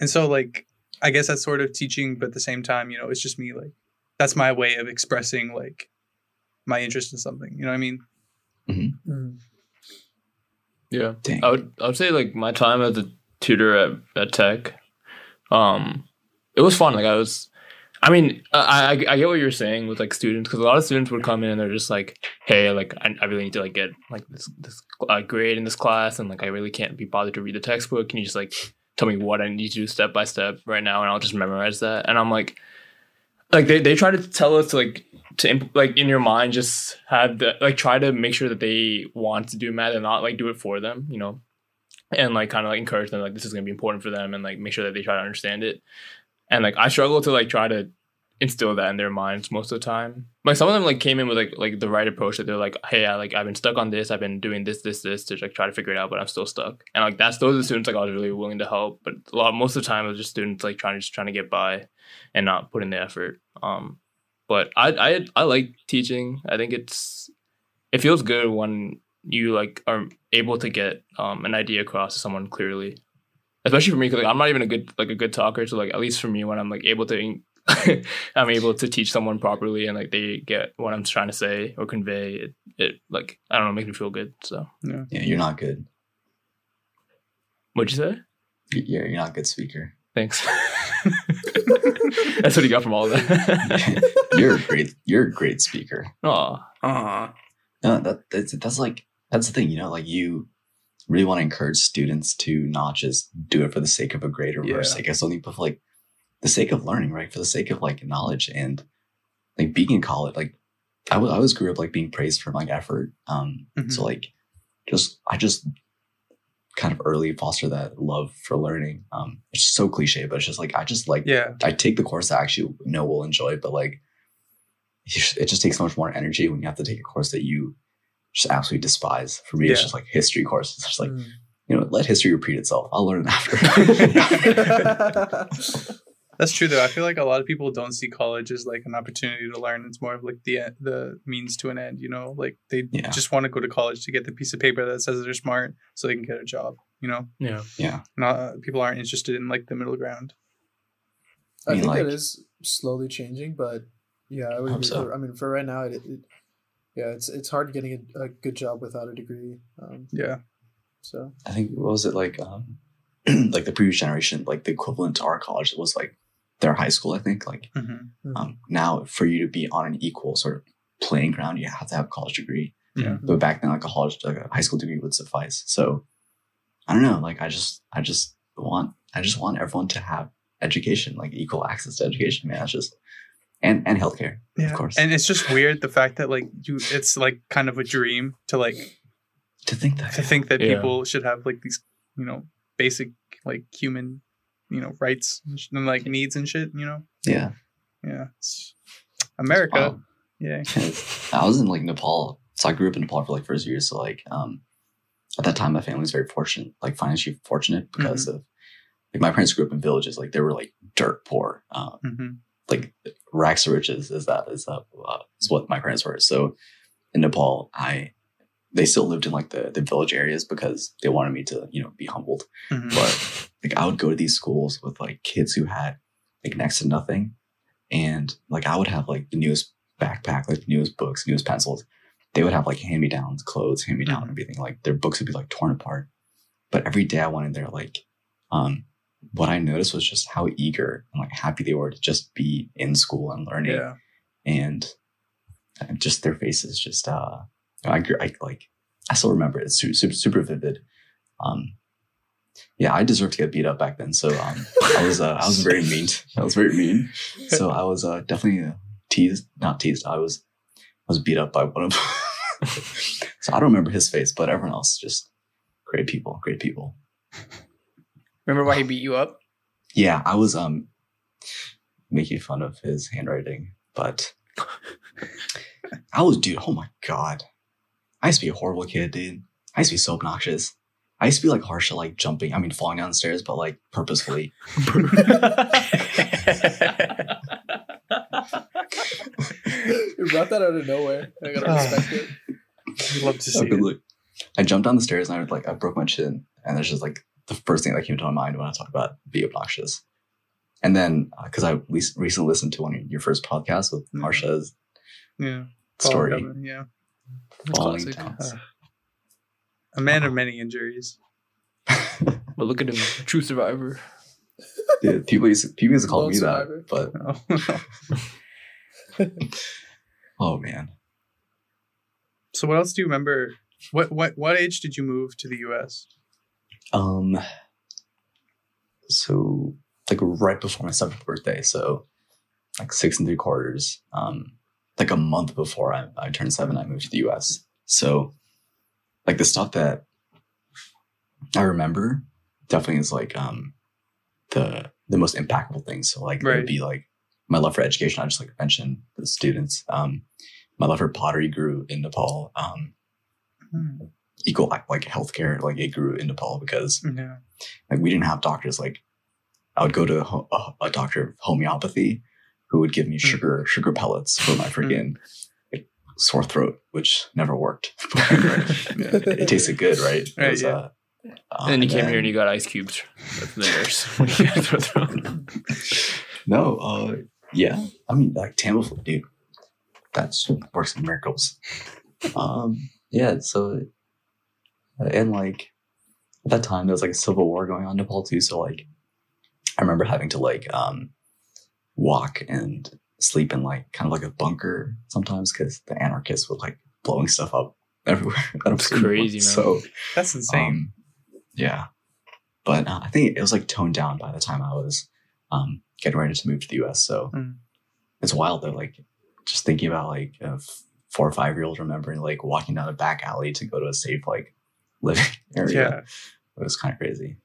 and so like I guess that's sort of teaching, but at the same time, you know, it's just me like that's my way of expressing like my interest in something. You know what I mean? Mm. Yeah. Dang. I would I would say like my time as a tutor at, at Tech, um, it was fun. Like I was, I mean, I I, I get what you're saying with like students because a lot of students would come in and they're just like, hey, like I, I really need to like get like this this uh, grade in this class and like I really can't be bothered to read the textbook. Can you just like tell me what I need to do step by step right now and I'll just memorize that? And I'm like, like they they try to tell us to like to imp- like in your mind just have the like try to make sure that they want to do math and not like do it for them you know? And like kind of like encourage them like this is going to be important for them and like make sure that they try to understand it. And like i struggle to like try to instill that in their minds most of the time. Like some of them like came in with like like the right approach that they're like hey I like I've been stuck on this I've been doing this this this to like try to figure it out but I'm still stuck. And like that's those are the students like I was really willing to help but a lot most of the time it was just students like trying to just trying to get by and not put in the effort um but I I I like teaching. I think it's it feels good when you like are able to get um an idea across to someone clearly. Especially for me, because like, I'm not even a good like a good talker. So like at least for me, when I'm like able to, [laughs] I'm able to teach someone properly and like they get what I'm trying to say or convey. It, it like I don't know, makes me feel good. So Yeah, you're not good. what'd you say? You're, you're not a good speaker. Thanks. [laughs] [laughs] That's what you got from all of that. [laughs] you're a great. You're a great speaker. Oh, Uh-huh. No, that that's, that's like that's the thing. You know, like you really want to encourage students to not just do it for the sake of a grade or for Yeah. the sake of something, but for like the sake of learning, right? For the sake of like knowledge and like being in college. Like I wa- I always grew up like being praised for my effort. Um, Mhm. so like just I just kind of early foster that love for learning. Um, it's so cliche, but it's just like I just like Yeah. I take the course that I actually know will enjoy, but like it just takes so much more energy when you have to take a course that you just absolutely despise. For me, it's just like history courses. It's just like, Mm. you know, let history repeat itself. I'll learn it after. [laughs] [laughs] [laughs] That's true though. I feel like a lot of people don't see college as like an opportunity to learn. It's more of like the the means to an end. You know, like they Yeah. just want to go to college to get the piece of paper that says they're smart, so they can get a job. You know, yeah. yeah. not people aren't interested in like the middle ground. I I mean, think like- it is slowly changing, but yeah, I would. Hope agree. so. For, I mean, for right now, it, it yeah, it's it's hard getting a, a good job without a degree. Um, Yeah. so I think what was it like? Um, [clears throat] like the previous generation, like the equivalent to our college was like their high school. I think like hmm um, now for you to be on an equal sort of playing ground, you have to have a college degree. Yeah. But back then, like a college, like a high school degree would suffice. So I don't know. Like I just, I just want, I just want everyone to have education, like equal access to education. Man, that's just and and healthcare, Yeah. of course. And it's just weird the fact that like you, it's like kind of a dream to like to think that to think that Yeah. people should have like these you know basic like human you know rights and like needs and shit. You know. yeah. Yeah. It's America. Yeah. [laughs] I was in like Nepal, so I grew up in Nepal for like first years. So like, um, at that time, my family was very fortunate, like financially fortunate because of like my parents grew up in villages, like they were like dirt poor, um, hmm like racks to riches is that is that uh, is what my parents were. So in Nepal, I they still lived in like the the village areas because they wanted me to you know be humbled. hmm But like I would go to these schools with like kids who had like next to nothing, and like I would have like the newest backpack, like the newest books, newest pencils. They would have like hand me downs, clothes, hand me down, Mhm. everything. Like their books would be like torn apart. But every day I went in there, like, um, what I noticed was just how eager and like happy they were to just be in school and learning Yeah. and and just their faces just uh I, I like I still remember it. It's super, super vivid. Um yeah, I deserved to get beat up back then. So um I was uh, I was very mean. I was very mean. So I was uh definitely uh, teased, not teased. I was I was beat up by one of them. [laughs] So I don't remember his face, but everyone else just great people, great people. Remember why he beat you up? Yeah, I was um making fun of his handwriting, but [laughs] I was dude, oh my god. I used to be a horrible kid, dude. I used to be so obnoxious. I used to be like Harsha, like jumping, I mean falling down the stairs, but like purposefully. [laughs] you brought that out of nowhere. I gotta Ah. respect it. I'd love to see it. look. I jumped down the stairs and I would like I broke my chin and there's just like the first thing that came to my mind when I talk about be obnoxious. And then because I least recently listened to one of your first podcasts with. Harsha's Yeah. story, Colin, Yeah. Falling Classic. down. A man of many injuries. [laughs] But look at him, true survivor. Yeah, people used to, people used to call Lone me survivor. that, but [laughs] Oh. [laughs] oh man, so what else do you remember? What what what age did you move to the US? um, so like right before my seventh birthday, so like six and three quarters, um, like a month before I, I turned seven, I moved to the U.S. So like the stuff that I remember definitely is like um the the most impactful things. So like it would be like my love for education. I just like mentioned the students. Um, my love for pottery grew in Nepal. Um, Hmm. equal like healthcare, like it grew in Nepal because Yeah. like we didn't have doctors. Like I would go to a, a doctor of homeopathy who would give me Hmm. sugar sugar pellets for my freaking like, sore throat, which never worked. [laughs] [laughs] it tasted good, right? Right, was, yeah. uh, And then you came then- here and you got ice cubes. That's the nurse. [laughs] When you got throat throat. No, uh, yeah. I mean, like Tamiflu, dude. That's works in miracles. Um, yeah. So, and like at that time, there was like a civil war going on in Nepal too. So, like, I remember having to like um walk and sleep in like kind of like a bunker sometimes because the anarchists would like blowing stuff up [laughs] everywhere. that I'm It's sleeping. crazy, man. So, That's insane. um, yeah, but uh, I think it was like toned down by the time I was um, getting ready to move to the U.S. So Mm. it's wild though. Like just thinking about like a f- four or five year old remembering like walking down a back alley to go to a safe like [laughs] living area. yeah. It was kind of crazy.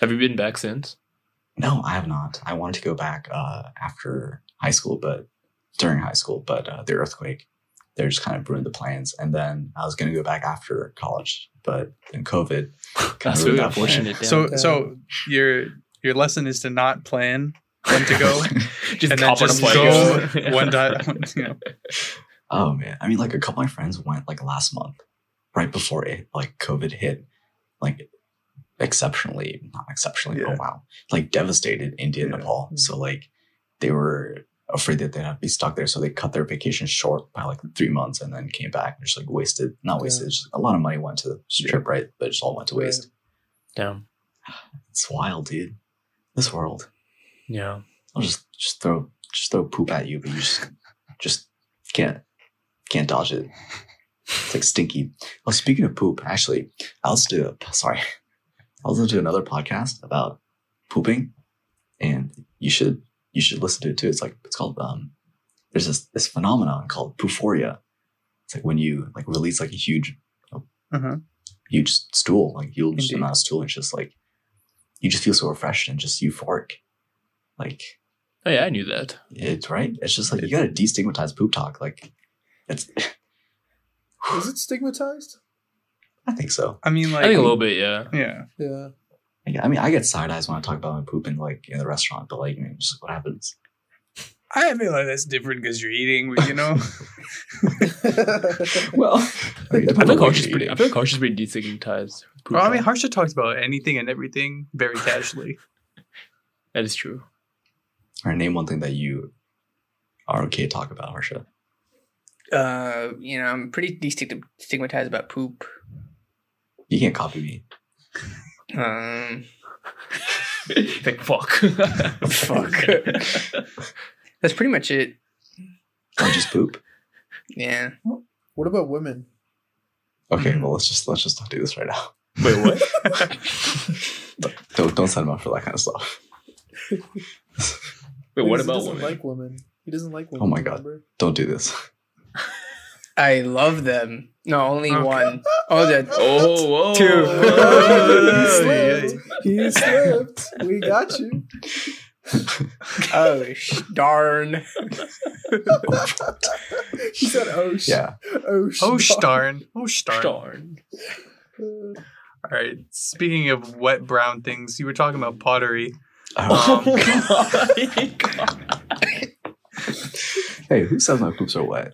Have you been back since? No, I have not. I wanted to go back uh, after high school, but during high school, but uh, the earthquake, they just kind of ruined the plans. And then I was going to go back after college, but then COVID. kinda That's ruined really that plan. unfortunate. So Yeah. so your your lesson is to not plan when to go [laughs] just and then hop on a just plane. go [laughs] one time. You know. Oh man, I mean, like a couple of my friends went like last month, right before it like COVID hit, like exceptionally, not exceptionally. Yeah. Oh wow, like devastated India and Yeah. Nepal. Hmm. So like they were afraid that they'd have to be stuck there, so they cut their vacation short by like three months and then came back and just like wasted, not wasted, Yeah. just a lot of money went to the trip, right? But it just all went to waste. Damn. It's wild, dude. This world. Yeah. I'll just just throw just throw poop at you, but you just just can't can't dodge it. It's like stinky. Well, speaking of poop, actually, I was to sorry, I was listening to another podcast about pooping, and you should you should listen to it too. It's like it's called um. There's this this phenomenon called poophoria. It's like when you like release like a huge Uh-huh. huge stool, like you'll Indeed. amount of stool, and it's just like you just feel so refreshed and just euphoric. Like Oh yeah, I knew that. it's right. It's just like you gotta destigmatize poop talk. Like it's Is it stigmatized? I think so. I mean, like I think a little bit. Yeah. Yeah. Yeah. Yeah, I mean I get side eyes when I talk about my poop in like in the restaurant, but like I mean, just what happens. I feel like that's different because you're eating. You know. [laughs] Well I mean, I feel on like what is pretty. eating. I feel like Harsh is pretty destigmatized. well, I mean. Harsha talks about anything and everything very casually. [laughs] that is true. Or name one thing that you are okay to talk about, Harsha. Uh, you know, I'm pretty destigmatized about poop. You can't copy me. Um, like fuck. Fuck. [laughs] that's pretty much it. Or just poop. Yeah. What about women? Okay, well let's just let's just not do this right now. Wait, what? [laughs] Don't don't set him up for that kind of stuff. Wait, what Because he about doesn't women? like women. He doesn't like women. Oh my God. remember? Don't do this. I love them. No, only Okay. one. Oh, the [laughs] Oh, whoa. Two. [laughs] he slipped. He slipped. We got you. oh sh- darn. He said, "Oh sh- Yeah. oh sh- oh starn! Oh starn! Darn. All right. Speaking of wet brown things, you were talking about pottery. Oh, Um, [laughs] hey, who says my poops are wet?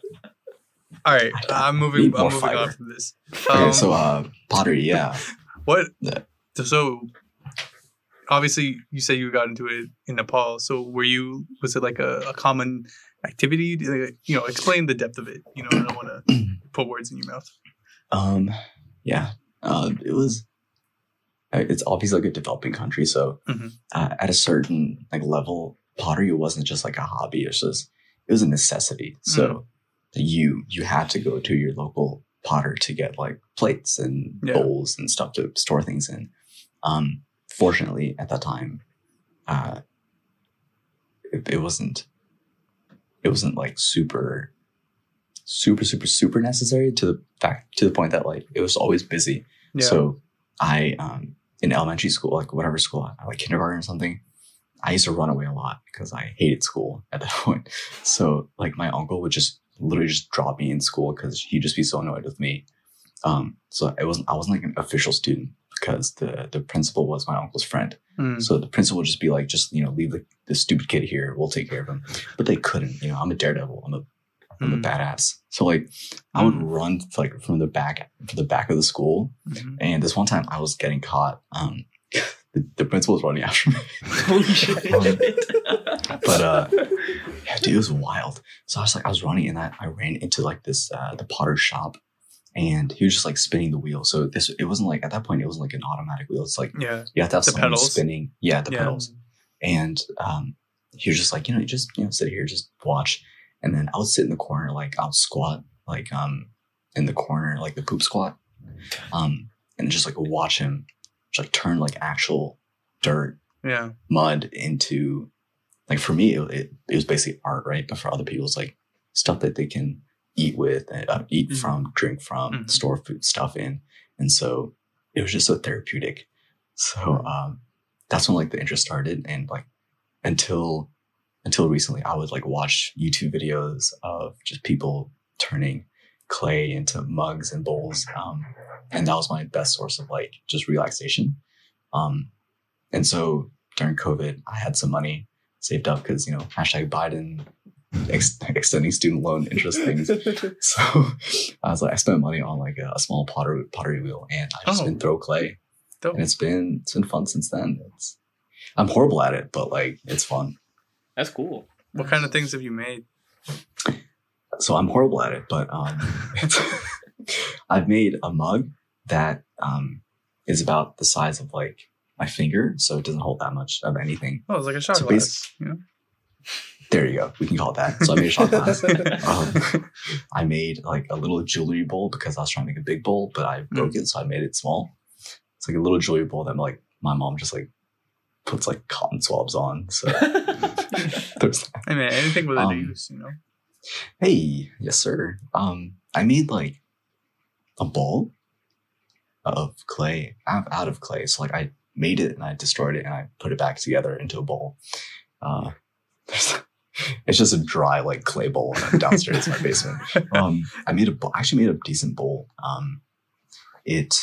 All right, I'm moving. I'm moving fiber. on from this. Okay, Um, so uh pottery, yeah. [laughs] what? Yeah. so obviously you said you got into it in Nepal. So were you? Was it like a, a common activity? You know, explain the depth of it. You know, I don't want [clears throat] to put words in your mouth. Um, yeah, uh, it was. uh, It's obviously like a developing country, so Mhm. uh, at a certain like level, pottery wasn't just like a hobby. It's just it was a necessity. So you you had to go to your local potter to get like plates and Yeah. bowls and stuff to store things in. Um, fortunately, at that time, uh, it, it wasn't it wasn't like super super super super necessary to the fact to the point that like it was always busy Yeah. so i um in elementary school like whatever school like kindergarten or something i used to run away a lot because i hated school at that [laughs] point so like my uncle would just literally just drop me in school because he'd just be so annoyed with me um so it wasn't i wasn't like an official student because the the principal was my uncle's friend Mm. so the principal would just be like, just you know, leave the, the stupid kid here. We'll take care of him. But they couldn't. You know, I'm a daredevil. I'm a I'm a Mm. badass. So like, I would Mm. run like from the back from the back of the school. Mhm. And this one time, I was getting caught. Um, the, the principal was running after me. [laughs] Holy shit. But uh, yeah, dude, it was wild. So I was like, I was running, and I, I ran into like this uh, the potter shop, and he was just like spinning the wheel. So this it wasn't like at that point it wasn't like an automatic wheel. It's like Yeah. you have to have The someone pedals? spinning. Yeah, the Yeah. pedals. And um, he was just like, you know, you just you know sit here, just watch. And then I would sit in the corner, like I'll squat, like um in the corner, like the poop squat, um, and just like watch him, just like turn like actual dirt Yeah. mud into like for me it, it, it was basically art right but for other people it's like stuff that they can eat with uh, eat Mhm. from drink from Mhm. store food stuff in and so it was just so therapeutic so um that's when like the interest started and like until until recently i would like watch youtube videos of just people turning clay into mugs and bowls um and that was my best source of like just relaxation um and so during COVID, I had some money saved up because, you know, hashtag Biden ex- extending student loan interest things. [laughs] So I was like, I spent money on like a, a small pottery, pottery wheel and I just Oh. been throw clay. Dope. And it's been, it's been fun since then. It's, I'm horrible at it, but like it's fun. That's cool. What kind of things have you made? So I'm horrible at it, but um, [laughs] I've made a mug that um, is about the size of like my finger. So it doesn't hold that much of anything. Oh, it's like a shot So glass. Know? There you go. We can call it that. So I made a shot glass. [laughs] um, I made like a little jewelry bowl because I was trying to make a big bowl, but I broke it, so I made it small. It's like a little jewelry bowl that like my mom just like puts like cotton swabs on. So [laughs] there's Hey man, anything with a Um, use, you know? Hey, yes, sir. Um, I made like a bowl of clay out out of clay. So like I made it and I destroyed it and I put it back together into a bowl. Uh, it's just a dry like clay bowl downstairs in my basement. [laughs] Um, I made a bowl. I actually made a decent bowl. Um, it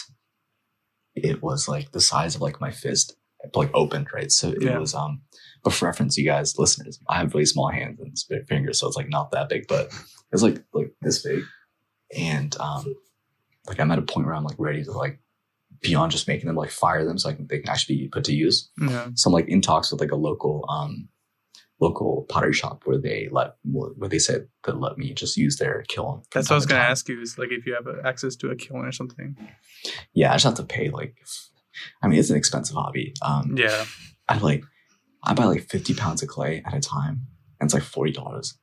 it was like the size of like my fist, like opened, right? So it Yeah. was um. But for reference, you guys, listeners, I have really small hands and fingers, so it's like not that big, but it's like like this big. And um, like I'm at a point where I'm like ready to like beyond just making them like fire them, so I can they can actually be put to use. Yeah. So I'm like in talks with like a local um local pottery shop where they let where they said that let me just use their kiln. That's what I was gonna time. ask you is like if you have access to a kiln or something. Yeah, I just have to pay like I mean it's an expensive hobby. Um Yeah. I like I buy like 50 pounds of clay at a time and it's like $40.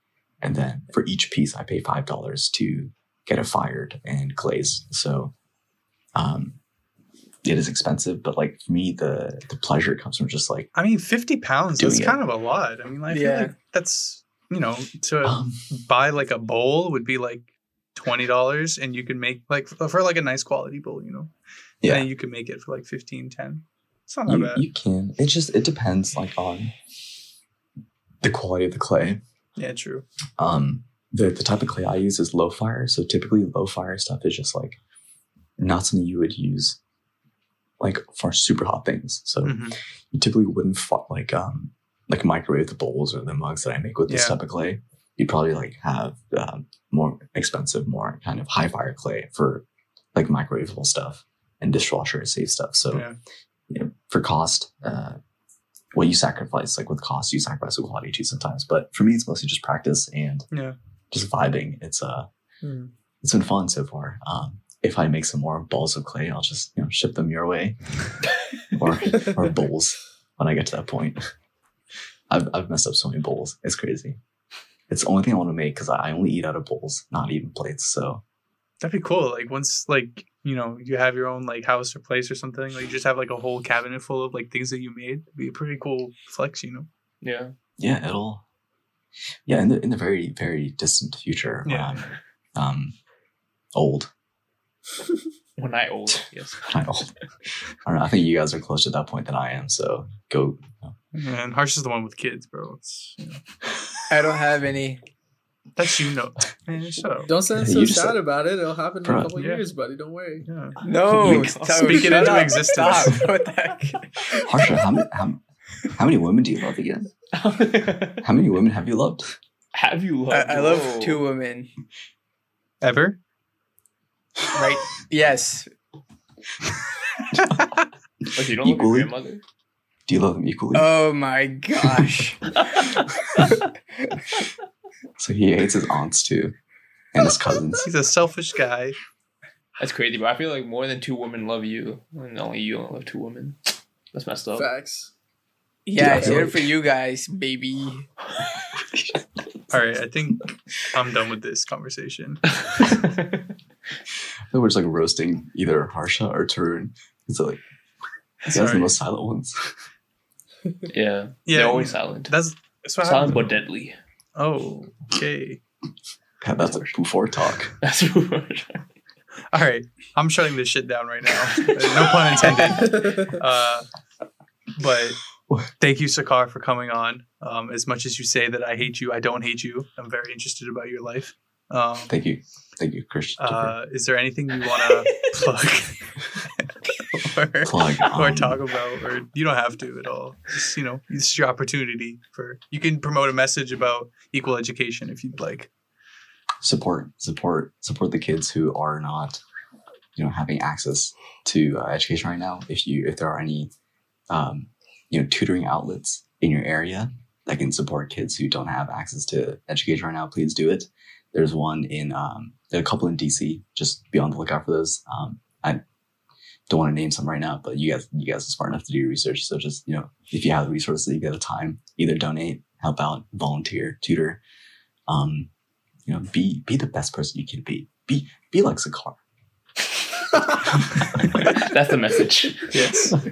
And then for each piece I pay five dollars to get it fired and glazed. So um it is expensive, but like for me the the pleasure comes from just like I mean, fifty pounds. is kind of a lot. I mean, I feel Yeah. like that's you know to um, buy like a bowl would be like twenty dollars, and you could make like for like a nice quality bowl, you know. yeah. And you could make it for like 15, 10. It's not that you, bad. you can. It just it depends like on the quality of the clay. yeah, true. Um, the the type of clay I use is low fire. So typically, low fire stuff is just like not something you would use like for super hot things. So Mhm. you typically wouldn't like um like microwave the bowls or the mugs that I make with this Yeah. type of clay. You'd probably like have um, more expensive, more kind of high fire clay for like microwavable stuff and dishwasher safe stuff. So Yeah. You know, for cost, uh, what you sacrifice, like with cost, you sacrifice with quality too sometimes. But for me, it's mostly just practice and Yeah. just vibing. It's uh, Hmm. it's been fun so far. Um, if I make some more balls of clay, I'll just you know ship them your way, [laughs] or or bowls when I get to that point. I've I've messed up so many bowls. It's crazy. It's the only thing I want to make because I only eat out of bowls, not even plates. So That'd be cool. Like once like you know you have your own like house or place or something, like you just have like a whole cabinet full of like things that you made. It'd be a pretty cool flex, you know. Yeah. yeah, it'll yeah in the in the very very distant future. Yeah. I'm, um, old. [laughs] When I old, yes. [laughs] I old. I don't know. I think you guys are closer to that point than I am. So go. And Harsh is the one with kids, bro. It's you know, I don't have any. That's you know. Man, shut up. Don't sound Yeah, so you sad said- about it. It'll happen in a couple Yeah. years, buddy. Don't worry. Yeah. No, You- stop, Speak it into existence. [laughs] What the heck? Harsha, how many how, how many women do you love again? [laughs] How many women have you loved? Have you loved? I love two women. Ever? Right? Yes. [laughs] Like, you don't love your grandmother? Do you love them equally? Oh my gosh. So he hates his aunts too, and his cousins. He's a selfish guy. That's crazy, but I feel like more than two women love you, and only you don't love two women. That's messed up. Facts. Yeah, Yeah, it's here for you guys, baby. All right, I think I'm done with this conversation. [laughs] We're just like roasting either Harsha or Tarun. It's like you guys are the most silent ones. yeah. Yeah, They're always silent. That's that's what Silent happened. but deadly. Oh, okay. Yeah, that's a before talk. [laughs] That's All right, I'm shutting this shit down right now. no pun intended. [laughs] Uh, but thank you, Sakar, for coming on. Um, as much as you say that I hate you, I don't hate you. I'm very interested about your life. Um, Thank you, thank you, Christian. uh, is there anything you want to [laughs] plug or, Plug, or talk about, or you don't have to at all? Just you know, this is your opportunity for. You can promote a message about equal education if you'd like. support, support, support the kids who are not, you know, having access to uh, education right now. If you, if there are any, um, you know, tutoring outlets in your area that can support kids who don't have access to education right now, please do it. There's one in, um, there are a couple in DC. Just be on the lookout for those. Um, I don't want to name some right now, but you guys, you guys are smart enough to do your research. So just, you know, if you have the resources, you get the time, either donate, help out, volunteer, tutor. Um, you know, be be the best person you can be. Be be like Sakar. [laughs] That's the message. Yes. [laughs]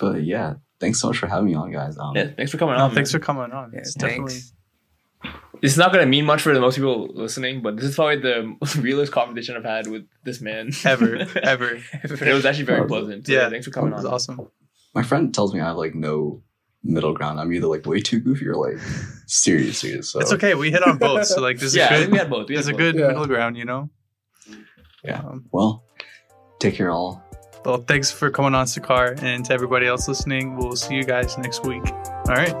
But yeah, thanks so much for having me on, guys. Um, Yeah, thanks for coming No, on. thanks man. for coming on. Yeah, It's definitely thanks. This is not gonna mean much for the most people listening, but this is probably the [laughs] realest conversation I've had with this man ever, [laughs] ever. It was actually very pleasant. So yeah, Yeah. thanks for coming on. It was on. awesome. my friend tells me I have like no middle ground. I'm either like way too goofy or like serious, serious. So It's okay. We hit on both. So like, this is [laughs] Yeah, I a think we had both. We had There's a good Yeah. middle ground, you know. Yeah. Um, Well, take care, all. well, thanks for coming on, Sakar, and to everybody else listening. We'll see you guys next week. All right.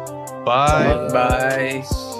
Bye. Bye. Bye.